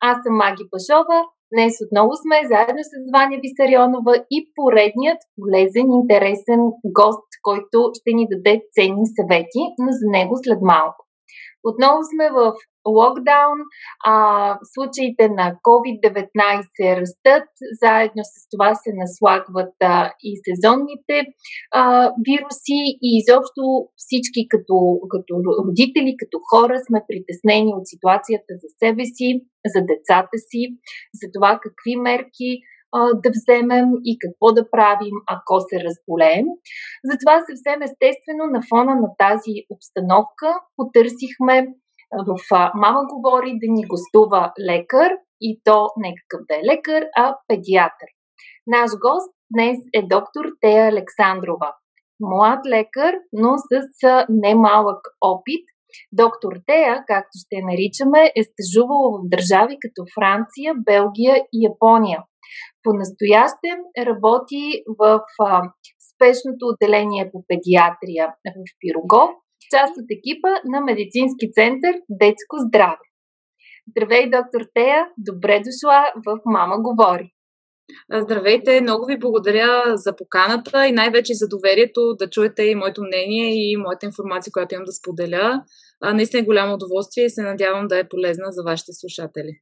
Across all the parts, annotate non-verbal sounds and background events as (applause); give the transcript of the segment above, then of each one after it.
Аз съм Маги Пашова. Днес отново сме заедно с Ваня Висарионова и поредният полезен, интересен гост, който ще ни даде ценни съвети, но за него след малко. Отново сме в локдаун, а, случаите на COVID-19 растат, заедно с това се наслагват а, и сезонните а, вируси и изобщо всички като, като родители, като хора сме притеснени от ситуацията за себе си, за децата си, за това какви мерки да вземем и какво да правим, ако се разболеем. Затова съвсем естествено на фона на тази обстановка потърсихме в Мама говори да ни гостува лекар и то не какъв да е лекар, а педиатър. Наш гост днес е доктор Тея Александрова. Млад лекар, но с немалък опит. Доктор Тея, както ще я наричаме, е стъжувала в държави като Франция, Белгия и Япония. По-настоящем работи в спешното отделение по педиатрия в Пирогов част от екипа на медицински център Детско здраве. Здравей, доктор Тея! Добре дошла в Мама говори! Здравейте! Много ви благодаря за поканата и най-вече за доверието да чуете и моето мнение и моята информация, която имам да споделя. Наистина е голямо удоволствие и се надявам да е полезна за вашите слушатели.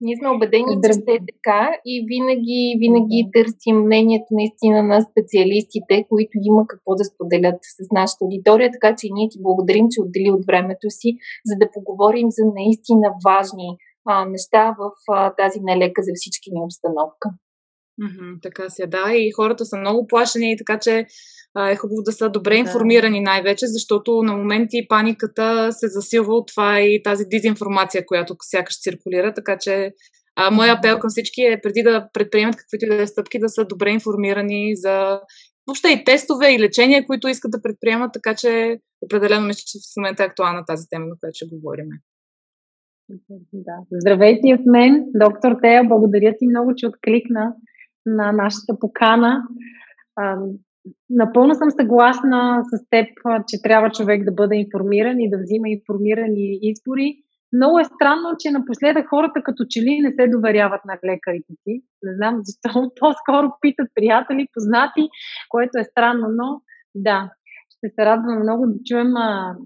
Ние сме убедени, че ще е така и винаги, винаги търсим мнението наистина на специалистите, които има какво да споделят с нашата аудитория, така че ние ти благодарим, че отдели от времето си, за да поговорим за наистина важни а, неща в а, тази нелека за всички ни обстановка. Mm-hmm, така се, да. И хората са много плашени, така че е хубаво да са добре информирани най-вече, защото на моменти паниката се засилва от това и тази дезинформация, която сякаш циркулира, така че а, моя апел към всички е преди да предприемат каквито и да е стъпки, да са добре информирани за въобще и тестове, и лечения, които искат да предприемат, така че определено мисля, че в момента е актуална тази тема, на която ще говорим. Да. Здравейте от мен, доктор Тея. Благодаря ти много, че откликна на нашата покана. Напълно съм съгласна с теб, че трябва човек да бъде информиран и да взима информирани избори. Много е странно, че напоследък хората като че ли не се доверяват на лекарите си. Не знам защо. (laughs) По-скоро питат приятели, познати, което е странно, но да, ще се радвам много да чуем а,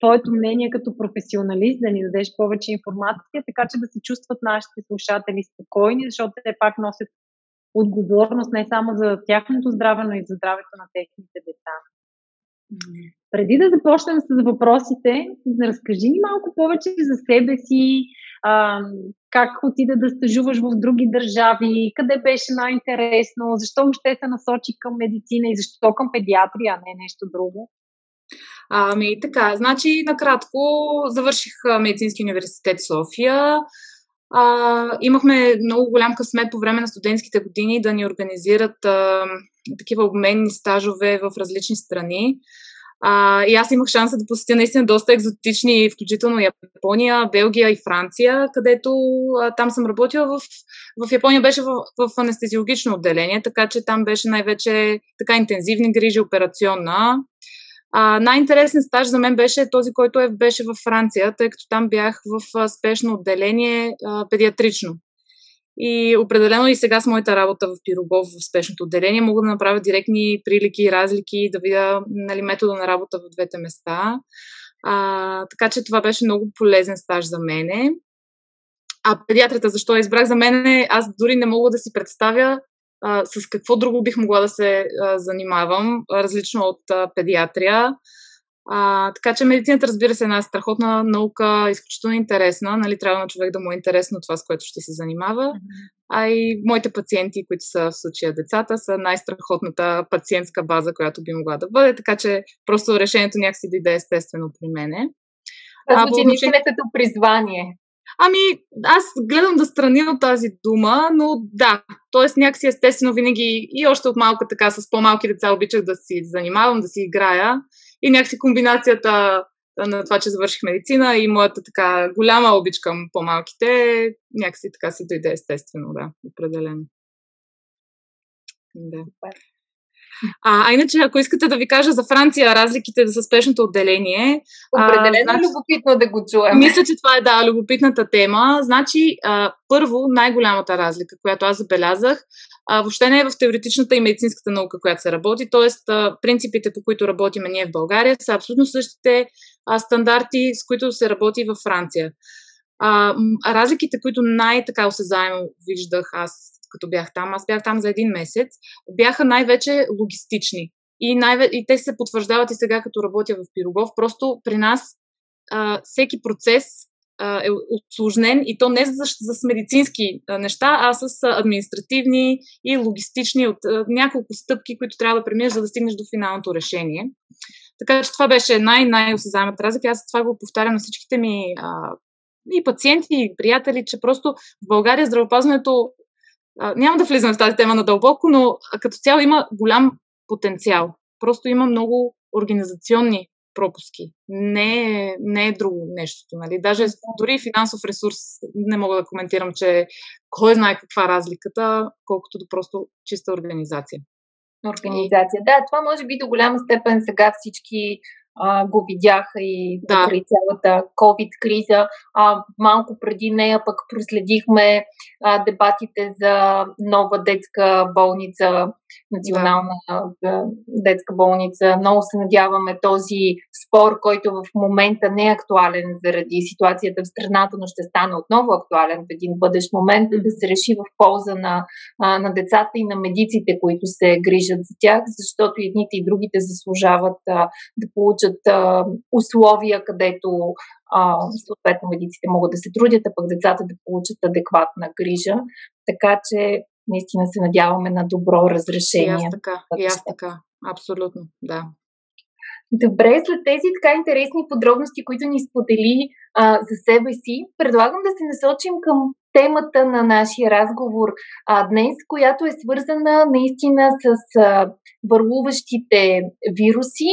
твоето мнение като професионалист, да ни дадеш повече информация, така че да се чувстват нашите слушатели спокойни, защото те пак носят отговорност не само за тяхното здраве, но и за здравето на техните деца. Преди да започнем с въпросите, разкажи ни малко повече за себе си, а, как отида да стъжуваш в други държави, къде беше най-интересно, защо още се насочи към медицина и защо към педиатрия, а не нещо друго. Ами така, значи накратко завърших медицински университет София, а, имахме много голям късмет по време на студентските години да ни организират а, такива обменни стажове в различни страни. А, и аз имах шанса да посетя наистина доста екзотични, включително Япония, Белгия и Франция, където а, там съм работила в, в Япония беше в, в анестезиологично отделение, така че там беше най-вече така интензивни грижи, операционна. А, най-интересен стаж за мен беше този, който е, беше във Франция, тъй като там бях в спешно отделение а, педиатрично. И определено и сега с моята работа в Пирогов в спешното отделение мога да направя директни прилики и разлики, да видя нали, метода на работа в двете места. А, така че това беше много полезен стаж за мене. А педиатрията, защо я избрах за мен, аз дори не мога да си представя а, с какво друго бих могла да се а, занимавам, различно от а, педиатрия. А, така че медицината, разбира се, е една страхотна наука, изключително интересна. Нали, трябва на човек да му е интересно това, с което ще се занимава. А и моите пациенти, които са в случая децата, са най-страхотната пациентска база, която би могла да бъде. Така че просто решението някакси да иде естествено при мене. Това звучи наистина като призвание. Ами, аз гледам да страни от тази дума, но да, т.е. някакси естествено винаги и още от малко така с по-малки деца обичах да си занимавам, да си играя и някакси комбинацията на това, че завърших медицина и моята така голяма обич към по-малките, някакси така си дойде естествено, да, определено. Да. А, а иначе, ако искате да ви кажа за Франция разликите за спешното отделение. Определено а, значи, любопитно да го чуем. Мисля, че това е да, любопитната тема. Значи, а, първо, най-голямата разлика, която аз забелязах, а, въобще не е в теоретичната и медицинската наука, която се работи. Тоест, а, принципите, по които работиме ние в България, са абсолютно същите а, стандарти, с които се работи във Франция. А, разликите, които най-така осезаемо виждах аз като бях там, аз бях там за един месец, бяха най-вече логистични. И, най- и те се потвърждават и сега, като работя в Пирогов. Просто при нас а, всеки процес а, е осложнен и то не за, за с медицински а, неща, а с административни и логистични от а, няколко стъпки, които трябва да преминеш, за да стигнеш до финалното решение. Така че това беше най-най-осезаемата разлика. Аз това го повтарям на всичките ми а, и пациенти, и приятели, че просто в България здравеопазването няма да влизам в тази тема надълбоко, но като цяло има голям потенциал. Просто има много организационни пропуски. Не е, не е друго нещо. Нали? Даже дори финансов ресурс не мога да коментирам, че кой знае каква разликата, колкото до просто чиста организация. Организация. Да, това може би до голяма степен сега всички а, го видяха и да. при цялата COVID-криза. А, малко преди нея пък проследихме а, дебатите за нова детска болница, национална да. детска болница. Много се надяваме този спор, който в момента не е актуален заради ситуацията в страната, но ще стане отново актуален в един бъдещ момент, да се реши в полза на, на децата и на медиците, които се грижат за тях, защото едните и другите заслужават а, да получат а, условия, където а, съответно медиците могат да се трудят, а пък децата да получат адекватна грижа. Така че наистина се надяваме на добро разрешение. И аз така, и аз така. Абсолютно, да. Добре, след тези така интересни подробности, които ни сподели а, за себе си, предлагам да се насочим към темата на нашия разговор а, днес, която е свързана наистина с а, върлуващите вируси,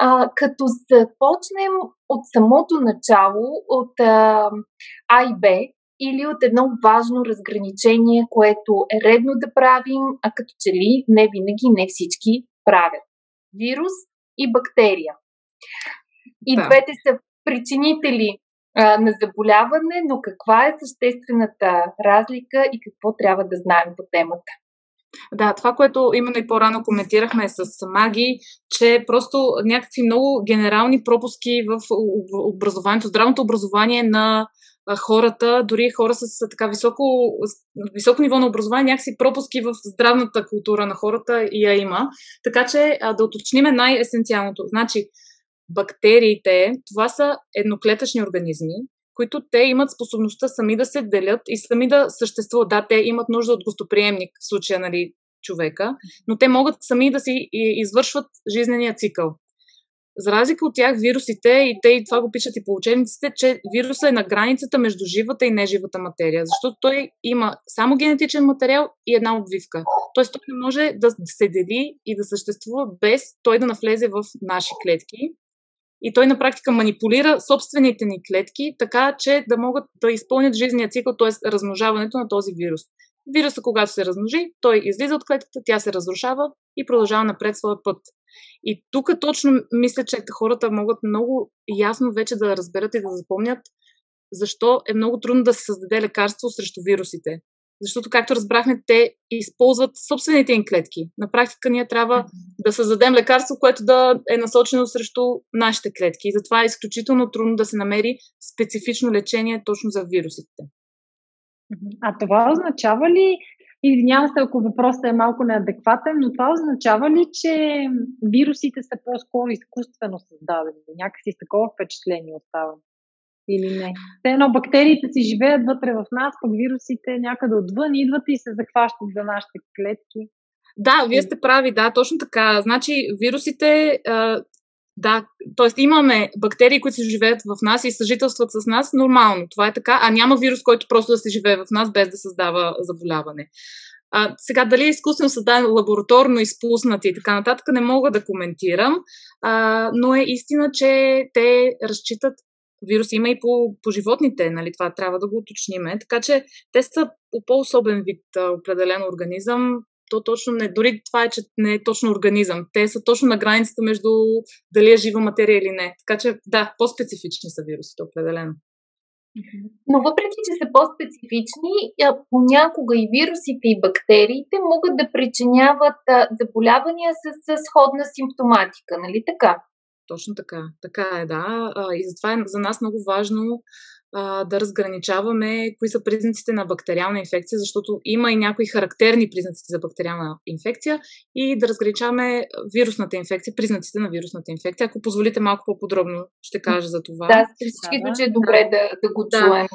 а, като започнем от самото начало, от а, А и Б, или от едно важно разграничение, което е редно да правим, а като че ли не винаги не всички правят. Вирус и бактерия. И да. двете са причинители а, на заболяване, но каква е съществената разлика и какво трябва да знаем по темата? Да, това, което именно и по-рано коментирахме с Маги, че просто някакви много генерални пропуски в образованието, здравното образование на хората, дори хора с така високо, високо ниво на образование, някакси пропуски в здравната култура на хората и я има. Така че да уточним най-есенциалното. Значи, бактериите, това са едноклетъчни организми, които те имат способността сами да се делят и сами да съществуват. Да, те имат нужда от гостоприемник, в случая нали, човека, но те могат сами да си извършват жизнения цикъл. За разлика от тях, вирусите, и те и това го пишат и по учебниците, че вируса е на границата между живата и неживата материя, защото той има само генетичен материал и една обвивка. Тоест той не може да се дели и да съществува без той да навлезе в наши клетки. И той на практика манипулира собствените ни клетки, така че да могат да изпълнят жизнения цикъл, т.е. размножаването на този вирус. Вируса, когато се размножи, той излиза от клетката, тя се разрушава и продължава напред своя път. И тук точно мисля, че хората могат много ясно вече да разберат и да запомнят защо е много трудно да се създаде лекарство срещу вирусите. Защото, както разбрахме, те използват собствените им клетки. На практика ние трябва да създадем лекарство, което да е насочено срещу нашите клетки. И затова е изключително трудно да се намери специфично лечение точно за вирусите. А това означава ли, Извинявам се, ако въпросът е малко неадекватен, но това означава ли, че вирусите са по-скоро изкуствено създадени? Някакси с такова впечатление остава. Или не? Те едно бактериите си живеят вътре в нас, пък вирусите някъде отвън идват и се захващат за нашите клетки. Да, вие сте прави, да, точно така. Значи, вирусите Да, т.е. имаме бактерии, които се живеят в нас и съжителстват с нас нормално. Това е така, а няма вирус, който просто да се живее в нас без да създава заболяване. А, сега, дали е изкуствено създаден, лабораторно изпуснати и така нататък, не мога да коментирам, а, но е истина, че те разчитат вирус има и по, по животните, нали, това трябва да го уточниме. Така че те са по по-особен вид а, определен организъм. То точно не, дори това е, че не е точно организъм. Те са точно на границата между дали е жива материя или не. Така че да, по-специфични са вирусите, определено. Но въпреки, че са по-специфични, понякога и вирусите и бактериите могат да причиняват заболявания с сходна симптоматика, нали така? Точно така. Така е, да. И затова е за нас много важно а, да разграничаваме кои са признаците на бактериална инфекция, защото има и някои характерни признаци за бактериална инфекция и да разграничаваме вирусната инфекция, признаците на вирусната инфекция. Ако позволите малко по-подробно, ще кажа за това. Да, всички да, случаи е добре да, да го да. чуем.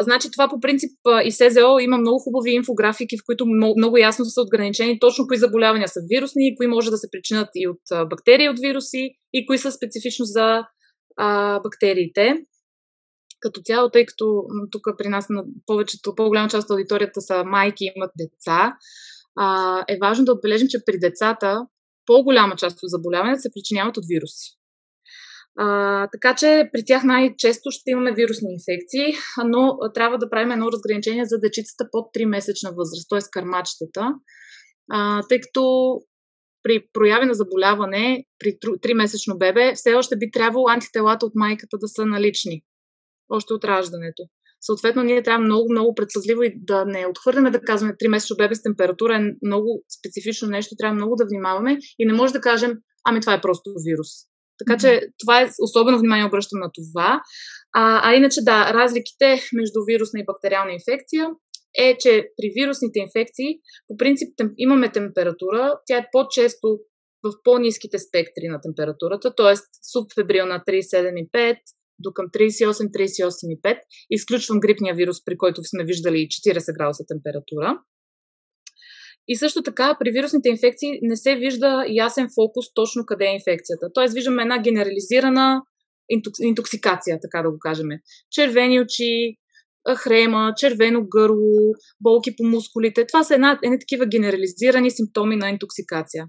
Значи това по принцип и СЗО има много хубави инфографики, в които много, ясно са отграничени точно кои заболявания са вирусни, кои може да се причинят и от бактерии от вируси и кои са специфично за а, бактериите като цяло, тъй като тук при нас на повечето, по-голяма част от аудиторията са майки, имат деца, а, е важно да отбележим, че при децата по-голяма част от заболяванията се причиняват от вируси. А, така че при тях най-често ще имаме вирусни инфекции, но трябва да правим едно разграничение за дечицата под 3-месечна възраст, т.е. кърмачетата, а, тъй като при прояви на заболяване при 3-месечно бебе все още би трябвало антителата от майката да са налични още от раждането. Съответно, ние трябва много, много предпазливо и да не отхвърляме да казваме 3 месечно бебе с температура е много специфично нещо, трябва много да внимаваме и не може да кажем, ами това е просто вирус. Така че това е особено внимание обръщам на това. А, а иначе да, разликите между вирусна и бактериална инфекция е, че при вирусните инфекции по принцип тем, имаме температура, тя е по-често в по-низките спектри на температурата, т.е. субфебрилна 37,5, до към 38-38,5. Изключвам грипния вирус, при който сме виждали 40 градуса температура. И също така при вирусните инфекции не се вижда ясен фокус точно къде е инфекцията. Тоест виждаме една генерализирана интоксикация, така да го кажем. Червени очи, хрема, червено гърло, болки по мускулите. Това са една, една такива генерализирани симптоми на интоксикация.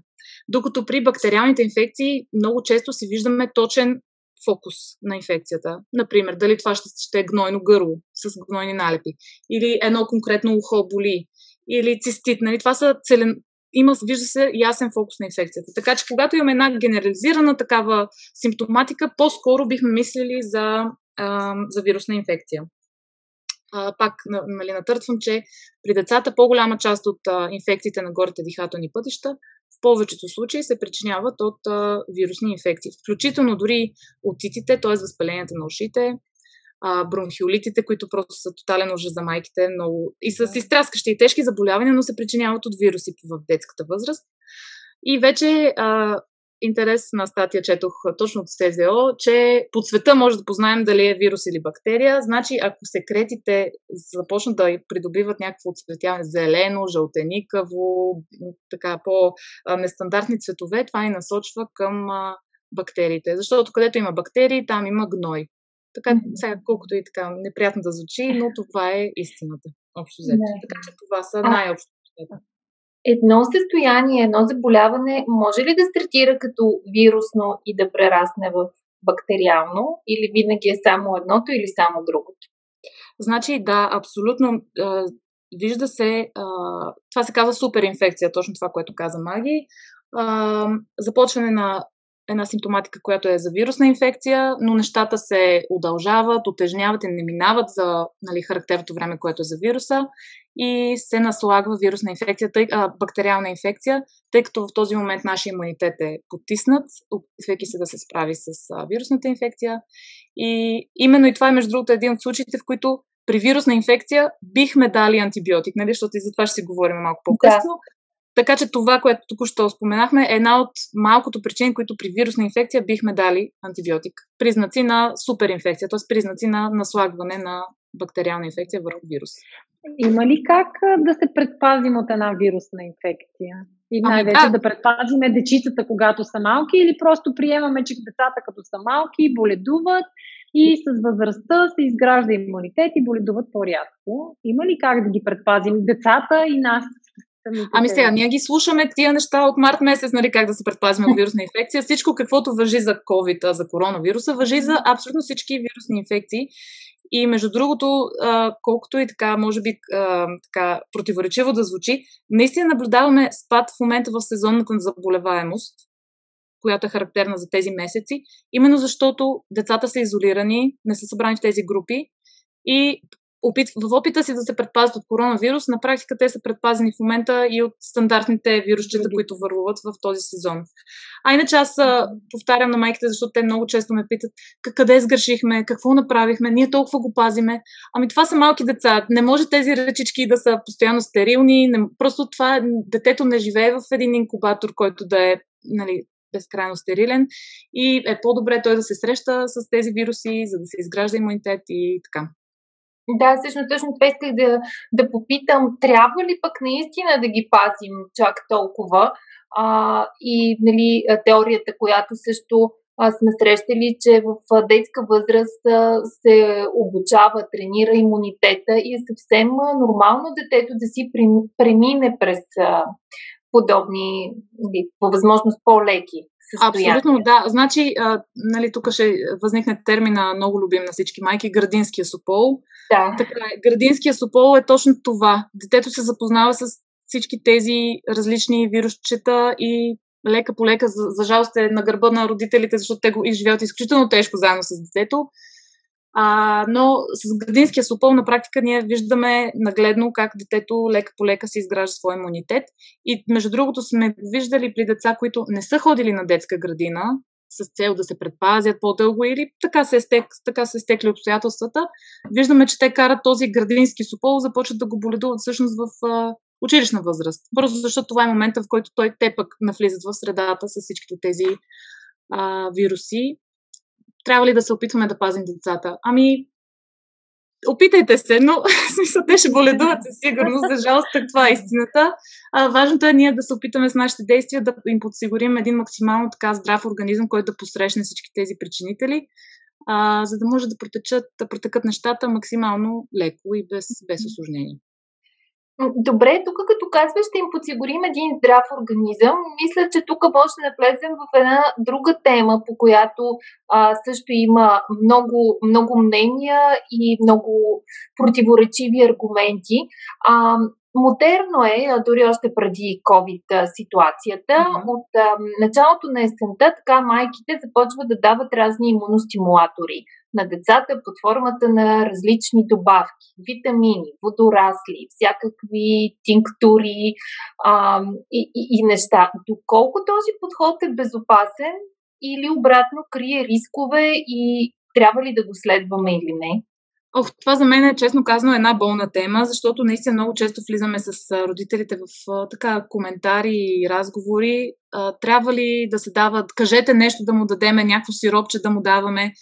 Докато при бактериалните инфекции много често си виждаме точен фокус на инфекцията. Например, дали това ще, ще е гнойно гърло с гнойни налепи, или едно конкретно ухо боли, или цистит. Нали? Това са целен... Има, вижда се, ясен фокус на инфекцията. Така че, когато имаме една генерализирана такава симптоматика, по-скоро бихме мислили за, а, за вирусна инфекция. А, пак нали, натъртвам, че при децата по-голяма част от а, инфекциите на горите дихателни пътища в повечето случаи се причиняват от а, вирусни инфекции, включително дори отитите, т.е. възпаленията на ушите, а, бронхиолитите, които просто са тотален ужас за майките, много и с изтраскащи и тежки заболявания, но се причиняват от вируси в детската възраст. И вече а, интересна статия четох точно от СЗО, че по света може да познаем дали е вирус или бактерия. Значи, ако секретите започнат да придобиват някакво отцветяване зелено, жълтеникаво, така по-нестандартни цветове, това ни насочва към бактериите. Защото където има бактерии, там има гной. Така, сега, колкото и така неприятно да звучи, но това е истината. Общо взето. Така че това са най-общо едно състояние, едно заболяване може ли да стартира като вирусно и да прерасне в бактериално или винаги е само едното или само другото? Значи да, абсолютно. Вижда се, това се казва суперинфекция, точно това, което каза Маги. Започване на една симптоматика, която е за вирусна инфекция, но нещата се удължават, отежняват и не минават за нали, характерното време, което е за вируса и се наслагва вирусна инфекция, тъй, а, бактериална инфекция, тъй като в този момент нашия имунитет е потиснат, опитвайки се да се справи с а, вирусната инфекция. И именно и това е, между другото, един от случаите, в които при вирусна инфекция бихме дали антибиотик, нали, защото и за това ще си говорим малко по-късно. Така че това, което току-що споменахме, е една от малкото причини, които при вирусна инфекция бихме дали антибиотик. Признаци на суперинфекция, т.е. признаци на наслагване на бактериална инфекция върху вирус. Има ли как да се предпазим от една вирусна инфекция? И ами най-вече да. да предпазиме дечицата, когато са малки, или просто приемаме, че децата като са малки, боледуват и с възрастта се изгражда имунитет и боледуват по-рядко. Има ли как да ги предпазим децата и нас? Ами сега, ние ги слушаме тия неща от март месец, нали, как да се предпазим от (laughs) вирусна инфекция. Всичко, каквото въжи за COVID, за коронавируса, въжи за абсолютно всички вирусни инфекции. И между другото, колкото и така, може би така, противоречиво да звучи, наистина наблюдаваме спад в момента в сезонната заболеваемост, която е характерна за тези месеци, именно защото децата са изолирани, не са събрани в тези групи и опит, в опита си да се предпазят от коронавирус, на практика те са предпазени в момента и от стандартните вирусчета, които върлуват в този сезон. А иначе аз повтарям на майките, защото те много често ме питат къде сгрешихме, какво направихме, ние толкова го пазиме. Ами това са малки деца. Не може тези ръчички да са постоянно стерилни. Не, просто това детето не живее в един инкубатор, който да е нали, безкрайно стерилен и е по-добре той да се среща с тези вируси, за да се изгражда имунитет и така. Да, всъщност точно това исках да, да попитам. Трябва ли пък наистина да ги пазим чак толкова? А, и нали, теорията, която също а, сме срещали, че в детска възраст а, се обучава, тренира имунитета и е съвсем нормално детето да си премине през а, подобни, нали, по възможност по-леки. Абсолютно, да. Значи, а, нали, тук ще възникне термина, много любим на всички майки, градинския супол. Да. Така. Градинския супол е точно това. Детето се запознава с всички тези различни вирусчета и лека по лека, за, за жалост е на гърба на родителите, защото те го изживяват изключително тежко заедно с детето. А, но с градинския супъл на практика ние виждаме нагледно как детето лека по лека се изгражда своя имунитет. И между другото сме виждали при деца, които не са ходили на детска градина, с цел да се предпазят по-дълго или така се, е стек, така се стекли обстоятелствата. Виждаме, че те карат този градински супол, започват да го боледуват всъщност в а, училищна възраст. Просто защото това е момента, в който той, те пък навлизат в средата с всичките тези а, вируси трябва ли да се опитваме да пазим децата? Ами, опитайте се, но (laughs) смисъл те ще боледуват със сигурност, за жалост това е истината. А, важното е ние да се опитаме с нашите действия да им подсигурим един максимално така здрав организъм, който да посрещне всички тези причинители, а, за да може да протечат, да протекат нещата максимално леко и без, без осложнение. Добре, тук като казваш, ще им подсигурим един здрав организъм. Мисля, че тук може да навлезем в една друга тема, по която а, също има много, много мнения и много противоречиви аргументи. А, Модерно е, дори още преди COVID ситуацията, mm-hmm. от а, началото на есента, така майките започват да дават разни имуностимулатори на децата под формата на различни добавки, витамини, водорасли, всякакви тинктури а, и, и, и неща. Доколко този подход е безопасен или обратно крие рискове и трябва ли да го следваме или не? Ох, това за мен е, честно казано, една болна тема, защото наистина много често влизаме с родителите в така коментари и разговори. трябва ли да се дават, кажете нещо да му дадеме, някакво сиропче да му даваме.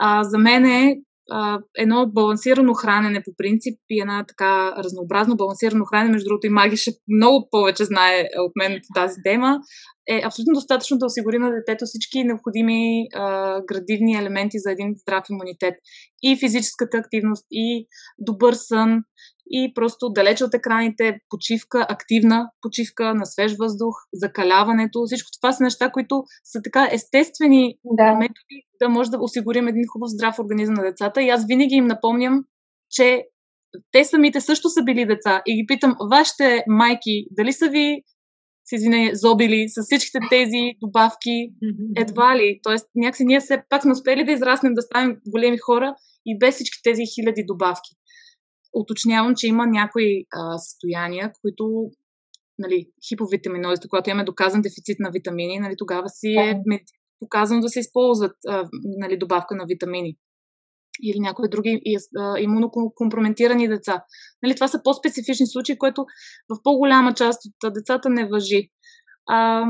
А, за мен е а, едно балансирано хранене по принцип и една така разнообразно балансирано хранене, между другото и Маги ще много повече знае от мен тази тема, е абсолютно достатъчно да осигури на детето всички необходими а, градивни елементи за един здрав имунитет. И физическата активност, и добър сън, и просто далече от екраните, почивка, активна почивка на свеж въздух, закаляването. Всичко това са неща, които са така естествени да. методи да може да осигурим един хубав здрав организъм на децата. И аз винаги им напомням, че те самите също са били деца. И ги питам, вашите майки, дали са ви с извине, зобили с всичките тези добавки, едва ли. Тоест, някакси ние все пак сме успели да израснем, да станем големи хора и без всички тези хиляди добавки. Уточнявам, че има някои а, състояния, които нали, хиповитаминозите, когато имаме доказан дефицит на витамини, нали, тогава си е показано да се използват а, нали, добавка на витамини или някои други имунокомпрометирани деца. Нали, това са по-специфични случаи, които в по-голяма част от децата не въжи. А,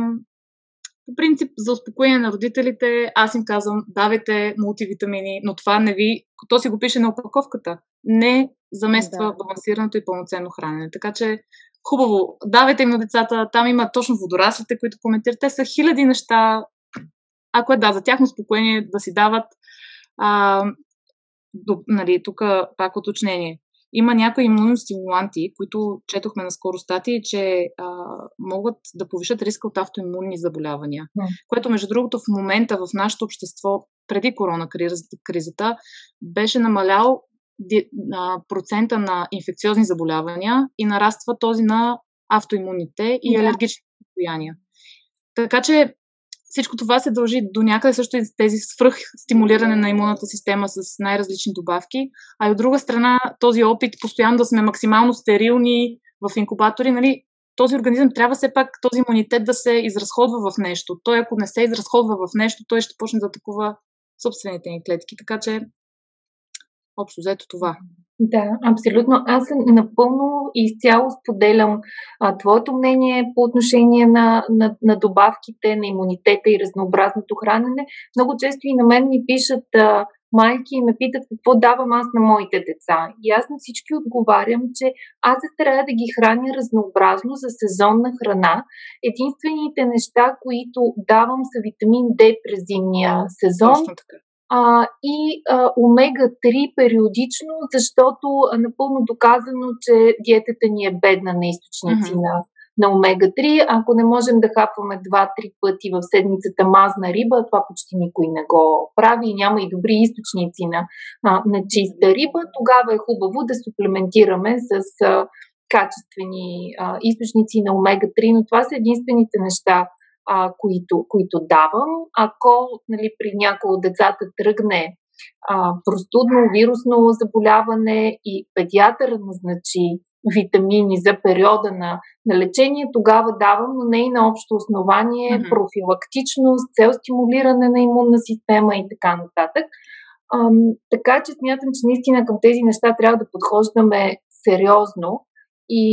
по принцип, за успокоение на родителите, аз им казвам, давайте мултивитамини, но това не ви, то си го пише на опаковката, не замества да. балансираното и пълноценно хранене. Така че хубаво, давайте им на децата, там има точно водораслите, които коментират. Те са хиляди неща, ако е да, за тяхно спокоение да си дават. А, до, нали, тук пак уточнение. Има някои имуностимуланти, които четохме на скоро статии, че а, могат да повишат риска от автоимунни заболявания. Mm. Което, между другото, в момента в нашето общество, преди корона кризата, беше намалял процента на инфекциозни заболявания и нараства този на автоимуните и алергични състояния. Така че всичко това се дължи до някъде също и тези свръх стимулиране на имунната система с най-различни добавки, а и от друга страна този опит постоянно да сме максимално стерилни в инкубатори, нали, този организъм трябва все пак този имунитет да се изразходва в нещо. Той ако не се изразходва в нещо, той ще почне да атакува собствените ни клетки. Така че общо взето това. Да, абсолютно. Аз напълно и изцяло споделям а, твоето мнение по отношение на, на, на добавките, на имунитета и разнообразното хранене. Много често и на мен ми пишат а, майки и ме питат какво давам аз на моите деца. И аз на всички отговарям, че аз се старая да ги храня разнообразно за сезонна храна. Единствените неща, които давам са витамин D през зимния сезон. А, и а, омега-3 периодично, защото а, напълно доказано, че диетата ни е бедна на източници mm-hmm. на, на омега-3. Ако не можем да хапваме 2-3 пъти в седмицата мазна риба, това почти никой не го прави и няма и добри източници на, а, на чиста риба, тогава е хубаво да суплементираме с а, качествени а, източници на омега-3, но това са единствените неща, а, които, които давам. Ако нали, при някои от децата тръгне а, простудно, вирусно заболяване и педиатър назначи витамини за периода на, на лечение, тогава давам, но не и на общо основание, mm-hmm. профилактичност, цел стимулиране на имунна система и така нататък. А, така че смятам, че наистина към тези неща трябва да подхождаме сериозно и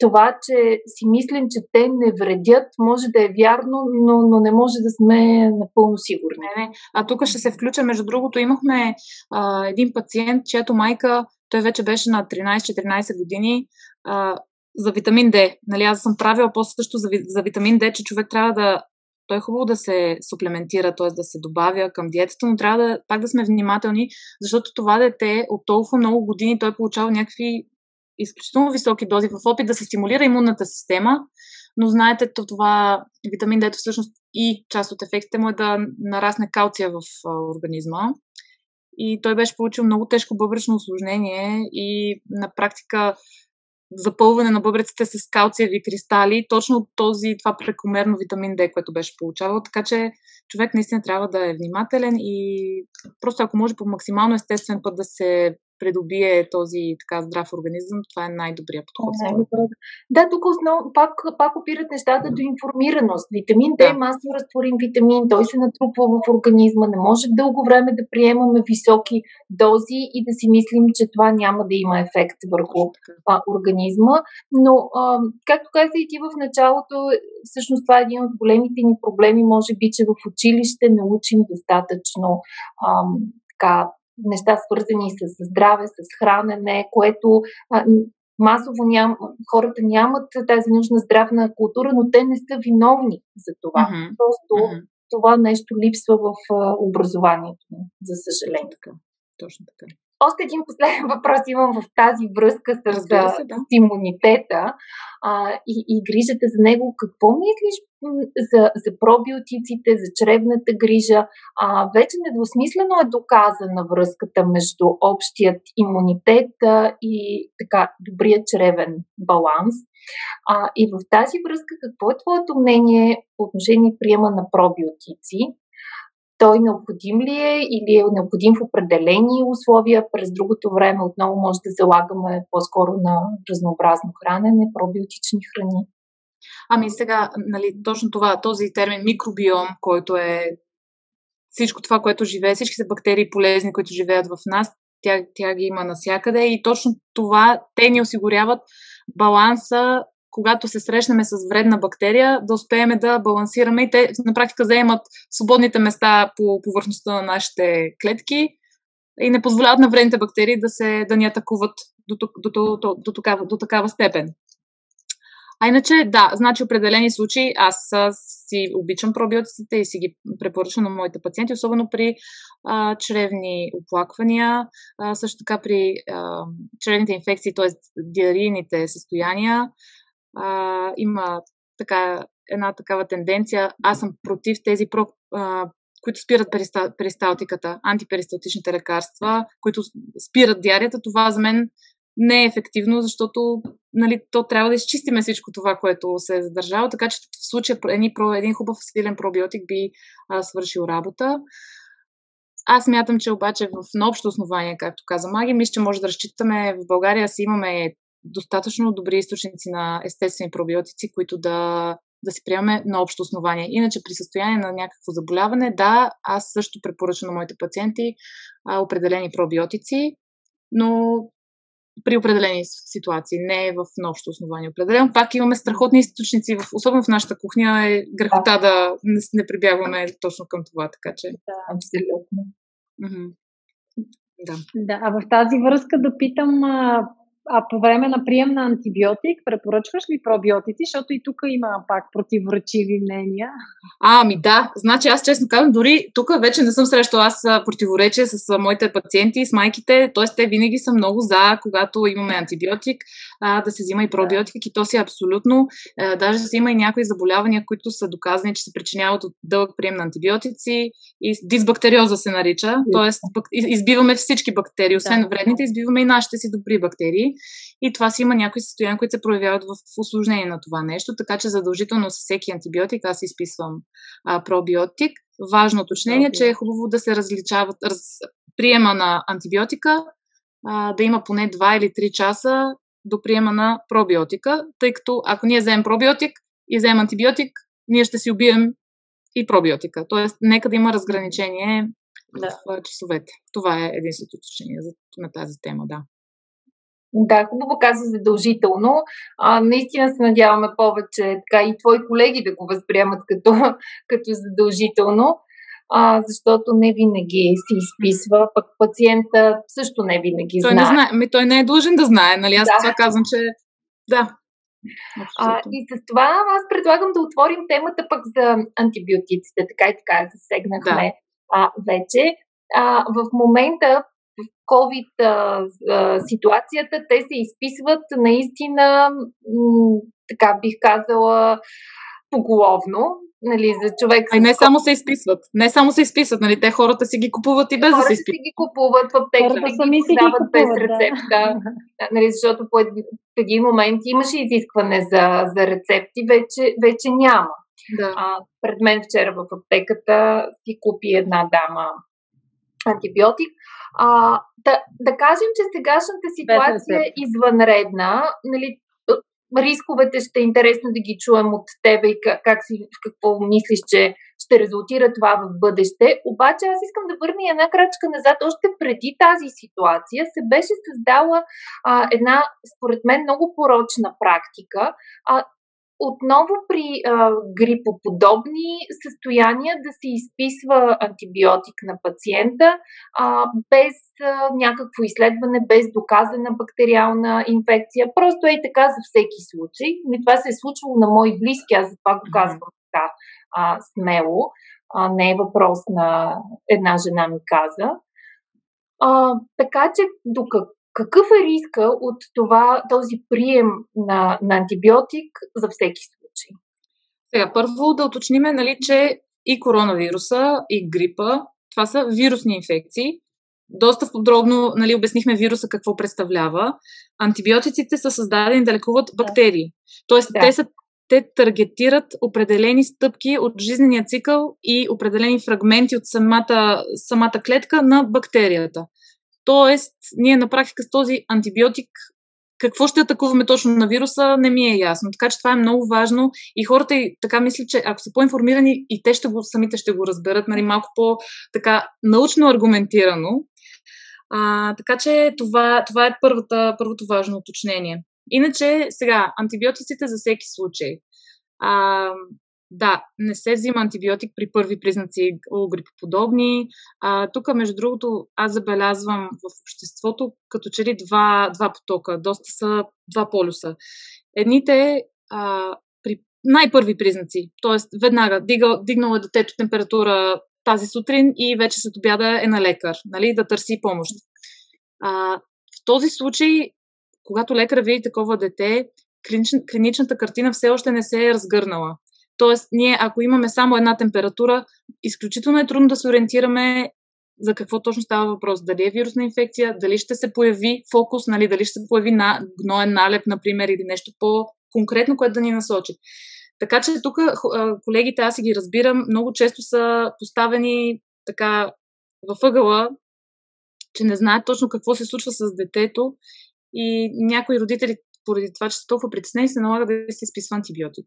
това, че си мислим, че те не вредят, може да е вярно, но, но не може да сме напълно сигурни. Не, не. А тук ще се включа, между другото, имахме а, един пациент, чиято майка, той вече беше на 13-14 години, а, за витамин D. Нали, аз съм правила после също за, за витамин D, че човек трябва да той е хубаво да се суплементира, т.е. да се добавя към диетата, но трябва да, пак да сме внимателни, защото това дете от толкова много години той получава някакви изключително високи дози в опит да се стимулира имунната система, но знаете, това витамин D всъщност и част от ефектите му е да нарасне калция в организма. И той беше получил много тежко бъбречно осложнение и на практика запълване на бъбреците с калциеви кристали, точно от този, това прекомерно витамин D, което беше получавал. Така че човек наистина трябва да е внимателен и просто ако може по максимално естествен път да се придобие този така здрав организъм, това е най-добрият подход. Да, тук основ... пак, пак опират нещата до информираност. Витамин D е масно разтворим витамин, той се натрупва в организма, не може дълго време да приемаме високи дози и да си мислим, че това няма да има ефект върху а, организма. Но, а, както каза и ти в началото, всъщност това е един от големите ни проблеми, може би, че в училище научим достатъчно а, така, неща свързани с здраве, с хранене, което а, масово ням, хората нямат тази нужна здравна култура, но те не са виновни за това. Mm-hmm. Просто mm-hmm. това нещо липсва в а, образованието, за съжаление. Така. Точно така. Още един последен въпрос имам в тази връзка с, се, да. с имунитета а, и, и грижата за него. Какво мислиш за, за пробиотиците, за чревната грижа? А, вече недвусмислено е доказана връзката между общият имунитет и така добрият чревен баланс. А, и в тази връзка, какво е твоето мнение по отношение приема на пробиотици? той необходим ли е или е необходим в определени условия. През другото време отново може да залагаме по-скоро на разнообразно хранене, пробиотични храни. Ами сега, нали, точно това, този термин микробиом, който е всичко това, което живее, всичките бактерии полезни, които живеят в нас, тя, тя ги има навсякъде и точно това те ни осигуряват баланса когато се срещнем с вредна бактерия, да успеем да балансираме и те на практика заемат свободните места по повърхността на нашите клетки и не позволяват на вредните бактерии да, се, да ни атакуват до, до, до, до, до, такава, до такава степен. А иначе, да, значи определени случаи аз си обичам пробиотиците и си ги препоръчвам на моите пациенти, особено при а, чревни оплаквания, а, също така при а, чревните инфекции, т.е. диарийните състояния. А, има така, една такава тенденция. Аз съм против тези про, а, които спират перисталтиката, антиперисталтичните лекарства, които спират диарията, това за мен не е ефективно, защото нали, то трябва да изчистиме всичко това, което се е задържало, така че в случая един, хубав силен пробиотик би а, свършил работа. Аз мятам, че обаче в общо основание, както каза Маги, мисля, че може да разчитаме в България си имаме достатъчно добри източници на естествени пробиотици, които да, да си приемаме на общо основание. Иначе при състояние на някакво заболяване, да, аз също препоръчвам на моите пациенти а, определени пробиотици, но при определени ситуации, не е в общо основание. Определено пак имаме страхотни източници, в, особено в нашата кухня е грехота да, да не, не прибягваме точно към това, така че. Да, абсолютно. Да. да. А в тази връзка да питам, а по време на прием на антибиотик препоръчваш ли пробиотици, защото и тук има пак противоречиви мнения? А, ми да. Значи аз честно казвам, дори тук вече не съм срещала аз противоречие с моите пациенти, с майките, т.е. те винаги са много за, когато имаме антибиотик, а, да се взима и пробиотик и то си е абсолютно. А, даже си има и някои заболявания, които са доказани, че се причиняват от дълъг прием на антибиотици и дисбактериоза се нарича, т.е. избиваме всички бактерии, освен вредните, избиваме и нашите си добри бактерии. И това си има някои състояния, които се проявяват в осложнение на това нещо, така че задължително с всеки антибиотик аз изписвам а, пробиотик. Важно уточнение, че е хубаво да се различават раз, приема на антибиотика, а, да има поне 2 или 3 часа до приема на пробиотика, тъй като ако ние вземем пробиотик и вземем антибиотик, ние ще си убием и пробиотика. Тоест, нека да има разграничение да. в часовете. Това е единственото уточнение на тази тема, да. Да, хубаво каза задължително. А, наистина се надяваме повече така и твои колеги да го възприемат като, (laughs) като задължително, а, защото не винаги се изписва, пък пациента също не винаги той знае. Не знае. Ми, той не е длъжен да знае, нали? Аз да. това казвам, че да. А, и с това аз предлагам да отворим темата пък за антибиотиците. Така и така засегнахме да. а, вече. А, в момента COVID ситуацията, те се изписват наистина, така бих казала, поголовно. Нали, за човек. А не само се изписват. Не само се изписват, нали? Те хората си ги купуват и без хората да се изписват. си ги купуват в аптеките и ги продават без рецепта. (laughs) нали, защото по един момент имаше изискване за, за рецепти, вече, вече няма. Да. А, пред мен вчера в аптеката си купи една дама антибиотик. А, да, да кажем, че сегашната ситуация е извънредна. Нали, рисковете ще е интересно да ги чуем от тебе и как, как си, какво мислиш, че ще резултира това в бъдеще. Обаче аз искам да върна една крачка назад. Още преди тази ситуация се беше създала а, една, според мен, много порочна практика. А, отново при а, грипоподобни състояния да се изписва антибиотик на пациента а, без а, някакво изследване, без доказана бактериална инфекция. Просто е така за всеки случай. И това се е случвало на мои близки, аз за това го казвам така а, смело. А, не е въпрос на една жена ми каза. А, така че до, как, какъв е риска от това, този прием на, на антибиотик за всеки случай? Сега, първо да уточним, нали, че и коронавируса, и грипа, това са вирусни инфекции. Доста подробно нали, обяснихме вируса какво представлява. Антибиотиците са създадени да лекуват бактерии. Тоест, да. те са те таргетират определени стъпки от жизнения цикъл и определени фрагменти от самата, самата клетка на бактерията. Тоест, ние на практика с този антибиотик какво ще атакуваме точно на вируса, не ми е ясно. Така че това е много важно и хората и така мислят, че ако са по-информирани и те ще го, самите ще го разберат, нали, малко по-така научно аргументирано. А, така че това, това е първата, първото важно уточнение. Иначе, сега, антибиотиците за всеки случай. А, да, не се взима антибиотик при първи признаци грипоподобни. А, тук, между другото, аз забелязвам в обществото като че ли два, два потока, доста са два полюса. Едните а, при най-първи признаци. Тоест, веднага дигал, дигнало е детето температура тази сутрин и вече след обяда е на лекар, нали, да търси помощ. А, в този случай, когато лекар види такова дете, клинична, клиничната картина все още не се е разгърнала. Тоест, ние, ако имаме само една температура, изключително е трудно да се ориентираме за какво точно става въпрос. Дали е вирусна инфекция, дали ще се появи фокус, нали, дали ще се появи на, гноен налеп, например, или нещо по-конкретно, което да ни насочи. Така че тук колегите, аз си ги разбирам, много често са поставени така във ъгъла, че не знаят точно какво се случва с детето и някои родители, поради това, че са толкова притеснени, се налага да се изписва антибиотик.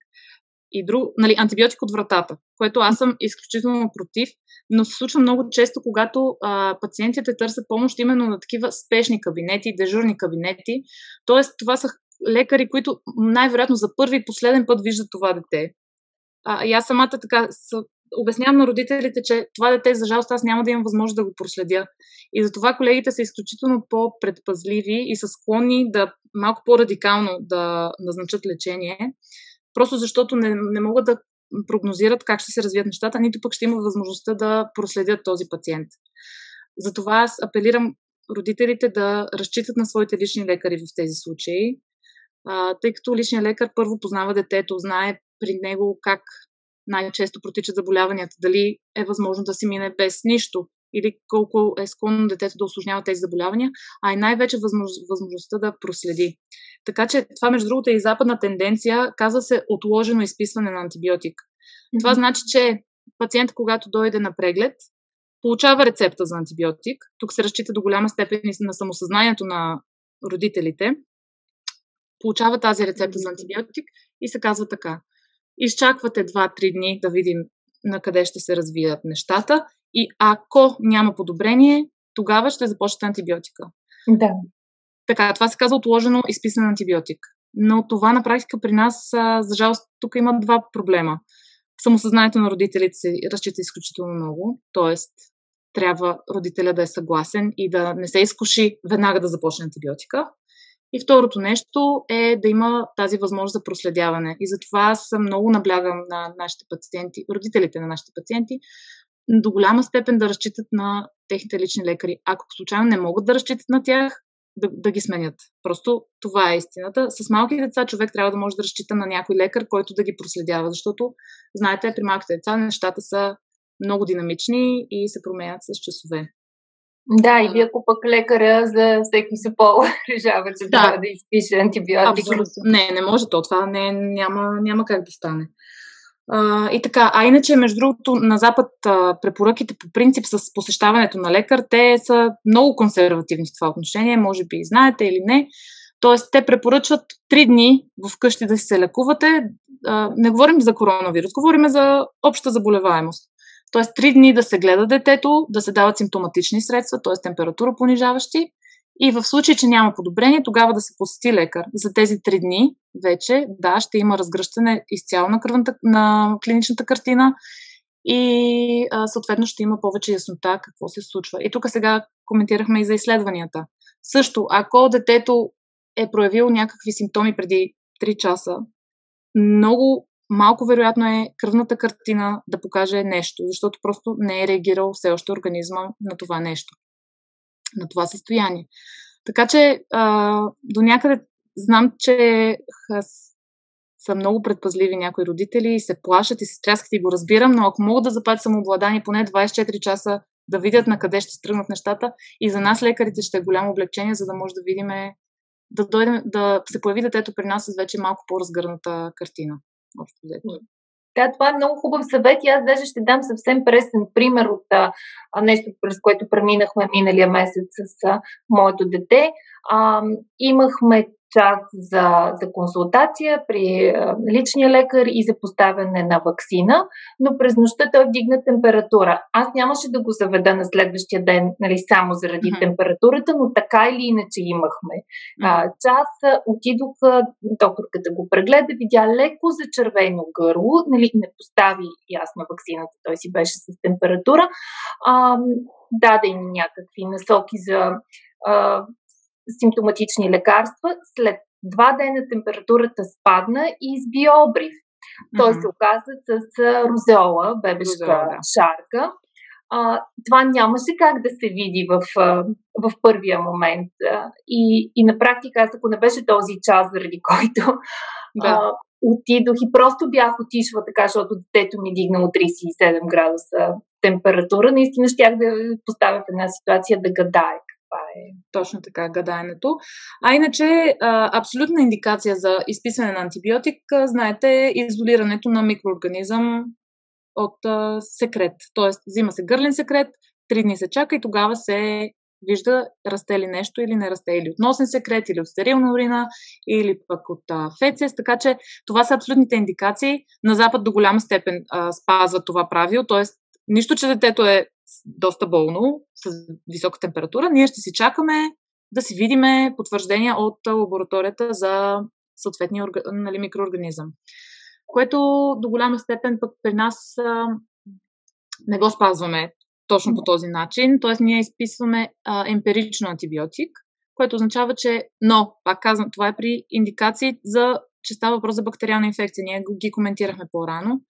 И друг, нали, антибиотик от вратата, което аз съм изключително против, но се случва много често, когато а, пациентите търсят помощ именно на такива спешни кабинети, дежурни кабинети. Тоест, това са лекари, които най-вероятно за първи и последен път виждат това дете. А, и аз самата така с, обяснявам на родителите, че това дете, за жалост, аз няма да имам възможност да го проследя. И затова колегите са изключително по-предпазливи и са склонни да малко по-радикално да назначат лечение, просто защото не, не могат да прогнозират как ще се развият нещата, нито пък ще има възможността да проследят този пациент. Затова аз апелирам родителите да разчитат на своите лични лекари в тези случаи, а, тъй като личният лекар първо познава детето, знае при него как най-често протичат заболяванията, дали е възможно да си мине без нищо или колко е склонно детето да осложнява тези заболявания, а и най-вече възмож, възможността да проследи. Така че това, между другото, е и западна тенденция, казва се отложено изписване на антибиотик. Mm-hmm. Това значи, че пациент, когато дойде на преглед, получава рецепта за антибиотик. Тук се разчита до голяма степен на самосъзнанието на родителите получава тази рецепта за антибиотик и се казва така. Изчаквате 2-3 дни да видим на къде ще се развият нещата и ако няма подобрение, тогава ще започнете антибиотика. Да. Така, това се казва отложено изписан антибиотик. Но това на практика при нас, за жалост, тук има два проблема. Самосъзнанието на родителите се разчита изключително много, т.е. трябва родителя да е съгласен и да не се изкуши веднага да започне антибиотика. И второто нещо е да има тази възможност за проследяване. И затова аз много наблягам на нашите пациенти, родителите на нашите пациенти, до голяма степен да разчитат на техните лични лекари. Ако случайно не могат да разчитат на тях, да, да ги сменят. Просто това е истината. С малки деца човек трябва да може да разчита на някой лекар, който да ги проследява, защото, знаете, при малките деца нещата са много динамични и се променят с часове. Да, и вие ако пък лекаря за всеки се пол (laughs) решава, че да. трябва да изпише антибиотик. Абсолютно. Не, не може то. Това не, няма, няма как да стане. А, и така, а иначе, между другото, на Запад а, препоръките по принцип с посещаването на лекар, те са много консервативни в това отношение, може би знаете или не. Тоест, те препоръчват три дни в къщи да си се лекувате. А, не говорим за коронавирус, говорим за обща заболеваемост. Тоест, три дни да се гледа детето, да се дават симптоматични средства, т.е. температура понижаващи. И в случай, че няма подобрение, тогава да се посети лекар. За тези три дни вече, да, ще има разгръщане изцяло на, кръвната, на клиничната картина и а, съответно ще има повече яснота какво се случва. И тук сега коментирахме и за изследванията. Също, ако детето е проявило някакви симптоми преди 3 часа, много малко вероятно е кръвната картина да покаже нещо, защото просто не е реагирал все още организма на това нещо, на това състояние. Така че а, до някъде знам, че са много предпазливи някои родители и се плашат и се стряскат и го разбирам, но ако могат да запазят самообладание поне 24 часа да видят на къде ще стръгнат нещата и за нас лекарите ще е голямо облегчение, за да може да видим да, дойдем, да се появи детето при нас с вече малко по-разгърната картина общо Да, това е много хубав съвет и аз даже ще дам съвсем пресен пример от а, нещо, през което преминахме миналия месец с а, моето дете. А, имахме час за, за консултация при личния лекар и за поставяне на вакцина, но през нощта той вдигна температура. Аз нямаше да го заведа на следващия ден, нали, само заради mm-hmm. температурата, но така или иначе имахме. А, час отидох, докторката го прегледа, видя леко зачервено гърло, нали, не постави ясна вакцината, той си беше с температура. А, даде им някакви насоки за симптоматични лекарства. След два дена температурата спадна и изби обрив. Той mm-hmm. се оказа с розеола, бебешка розеола, да. шарка. А, това нямаше как да се види в, в първия момент. И, и на практика, аз ако не беше този час, заради (laughs) който да. а, отидох и просто бях отишла така, защото детето ми дигнало 37 градуса температура, наистина щях да поставя в една ситуация да това е. Точно така, гадаенето. А иначе, абсолютна индикация за изписване на антибиотик, знаете, изолирането на микроорганизъм от секрет. Тоест, взима се гърлен секрет, три дни се чака и тогава се вижда расте ли нещо или не расте, или от носен секрет, или от стерилна урина, или пък от а, фецес. Така че това са абсолютните индикации. На Запад до голяма степен а, спазва това правило, т.е. нищо, че детето е доста болно, с висока температура, ние ще си чакаме да си видиме потвърждения от лабораторията за съответния нали, микроорганизъм. Което до голяма степен пък при нас а, не го спазваме точно по този начин. Т.е. ние изписваме а, емпирично антибиотик, което означава, че, но, пак казвам, това е при индикации за, че става въпрос за бактериална инфекция. Ние ги коментирахме по-рано.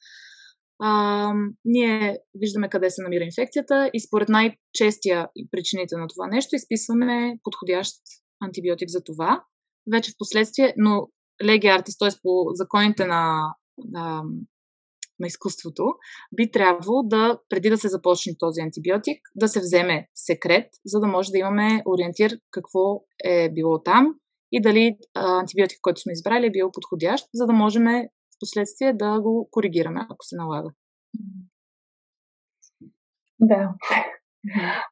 А, ние виждаме къде се намира инфекцията и според най-честия причините на това нещо изписваме подходящ антибиотик за това. Вече в последствие, но леги артис, т.е. по законите на, на на изкуството, би трябвало да, преди да се започне този антибиотик, да се вземе секрет, за да може да имаме ориентир какво е било там и дали антибиотик, който сме избрали, е бил подходящ, за да можем в последствие да го коригираме, ако се налага. Да.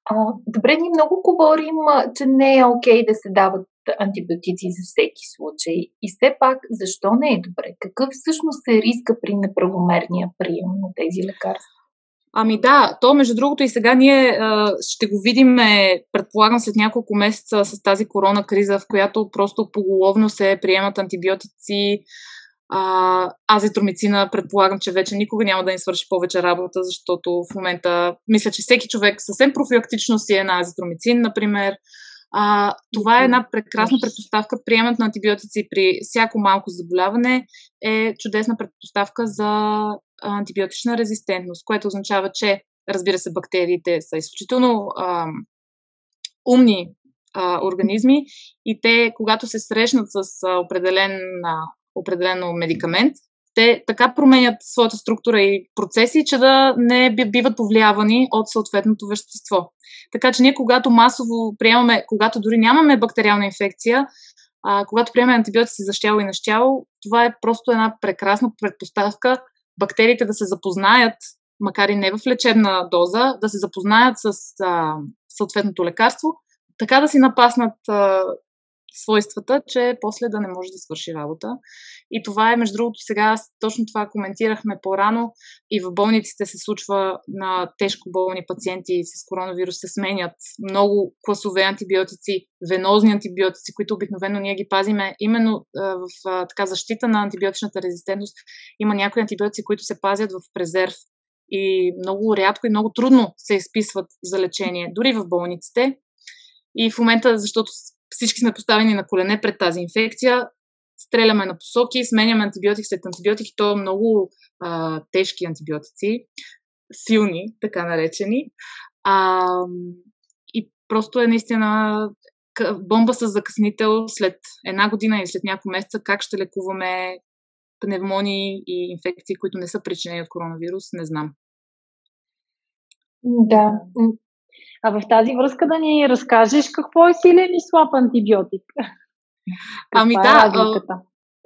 А, добре, ние много говорим, че не е окей okay да се дават антибиотици за всеки случай. И все пак, защо не е добре? Какъв всъщност е риска при неправомерния прием на тези лекарства? Ами да, то между другото и сега ние а, ще го видим, предполагам, след няколко месеца с тази корона криза, в която просто поголовно се приемат антибиотици. Азитромицина, предполагам, че вече никога няма да ни свърши повече работа, защото в момента мисля, че всеки човек съвсем профилактично си е на азитромицин, например. А, това е една прекрасна предпоставка. Приемат на антибиотици при всяко малко заболяване е чудесна предпоставка за антибиотична резистентност, което означава, че, разбира се, бактериите са изключително а, умни а, организми и те, когато се срещнат с определен, а, определено медикамент, те така променят своята структура и процеси, че да не биват повлиявани от съответното вещество. Така че ние, когато масово приемаме, когато дори нямаме бактериална инфекция, а, когато приемаме антибиотици за щяло и на щяло, това е просто една прекрасна предпоставка бактериите да се запознаят, макар и не в лечебна доза, да се запознаят с а, съответното лекарство, така да си напаснат а, свойствата, че после да не може да свърши работа. И това е, между другото, сега точно това коментирахме по-рано и в болниците се случва на тежко болни пациенти с коронавирус се сменят много класове антибиотици, венозни антибиотици, които обикновено ние ги пазиме именно в така защита на антибиотичната резистентност. Има някои антибиотици, които се пазят в презерв и много рядко и много трудно се изписват за лечение, дори в болниците. И в момента, защото всички сме поставени на колене пред тази инфекция, стреляме на посоки, сменяме антибиотик след антибиотик и то е много а, тежки антибиотици, силни, така наречени. А, и просто е наистина бомба с закъснител след една година или след няколко месеца как ще лекуваме пневмонии и инфекции, които не са причинени от коронавирус, не знам. Да, а в тази връзка да ни разкажеш какво е силен и слаб антибиотик. (laughs) ами е да, разликата?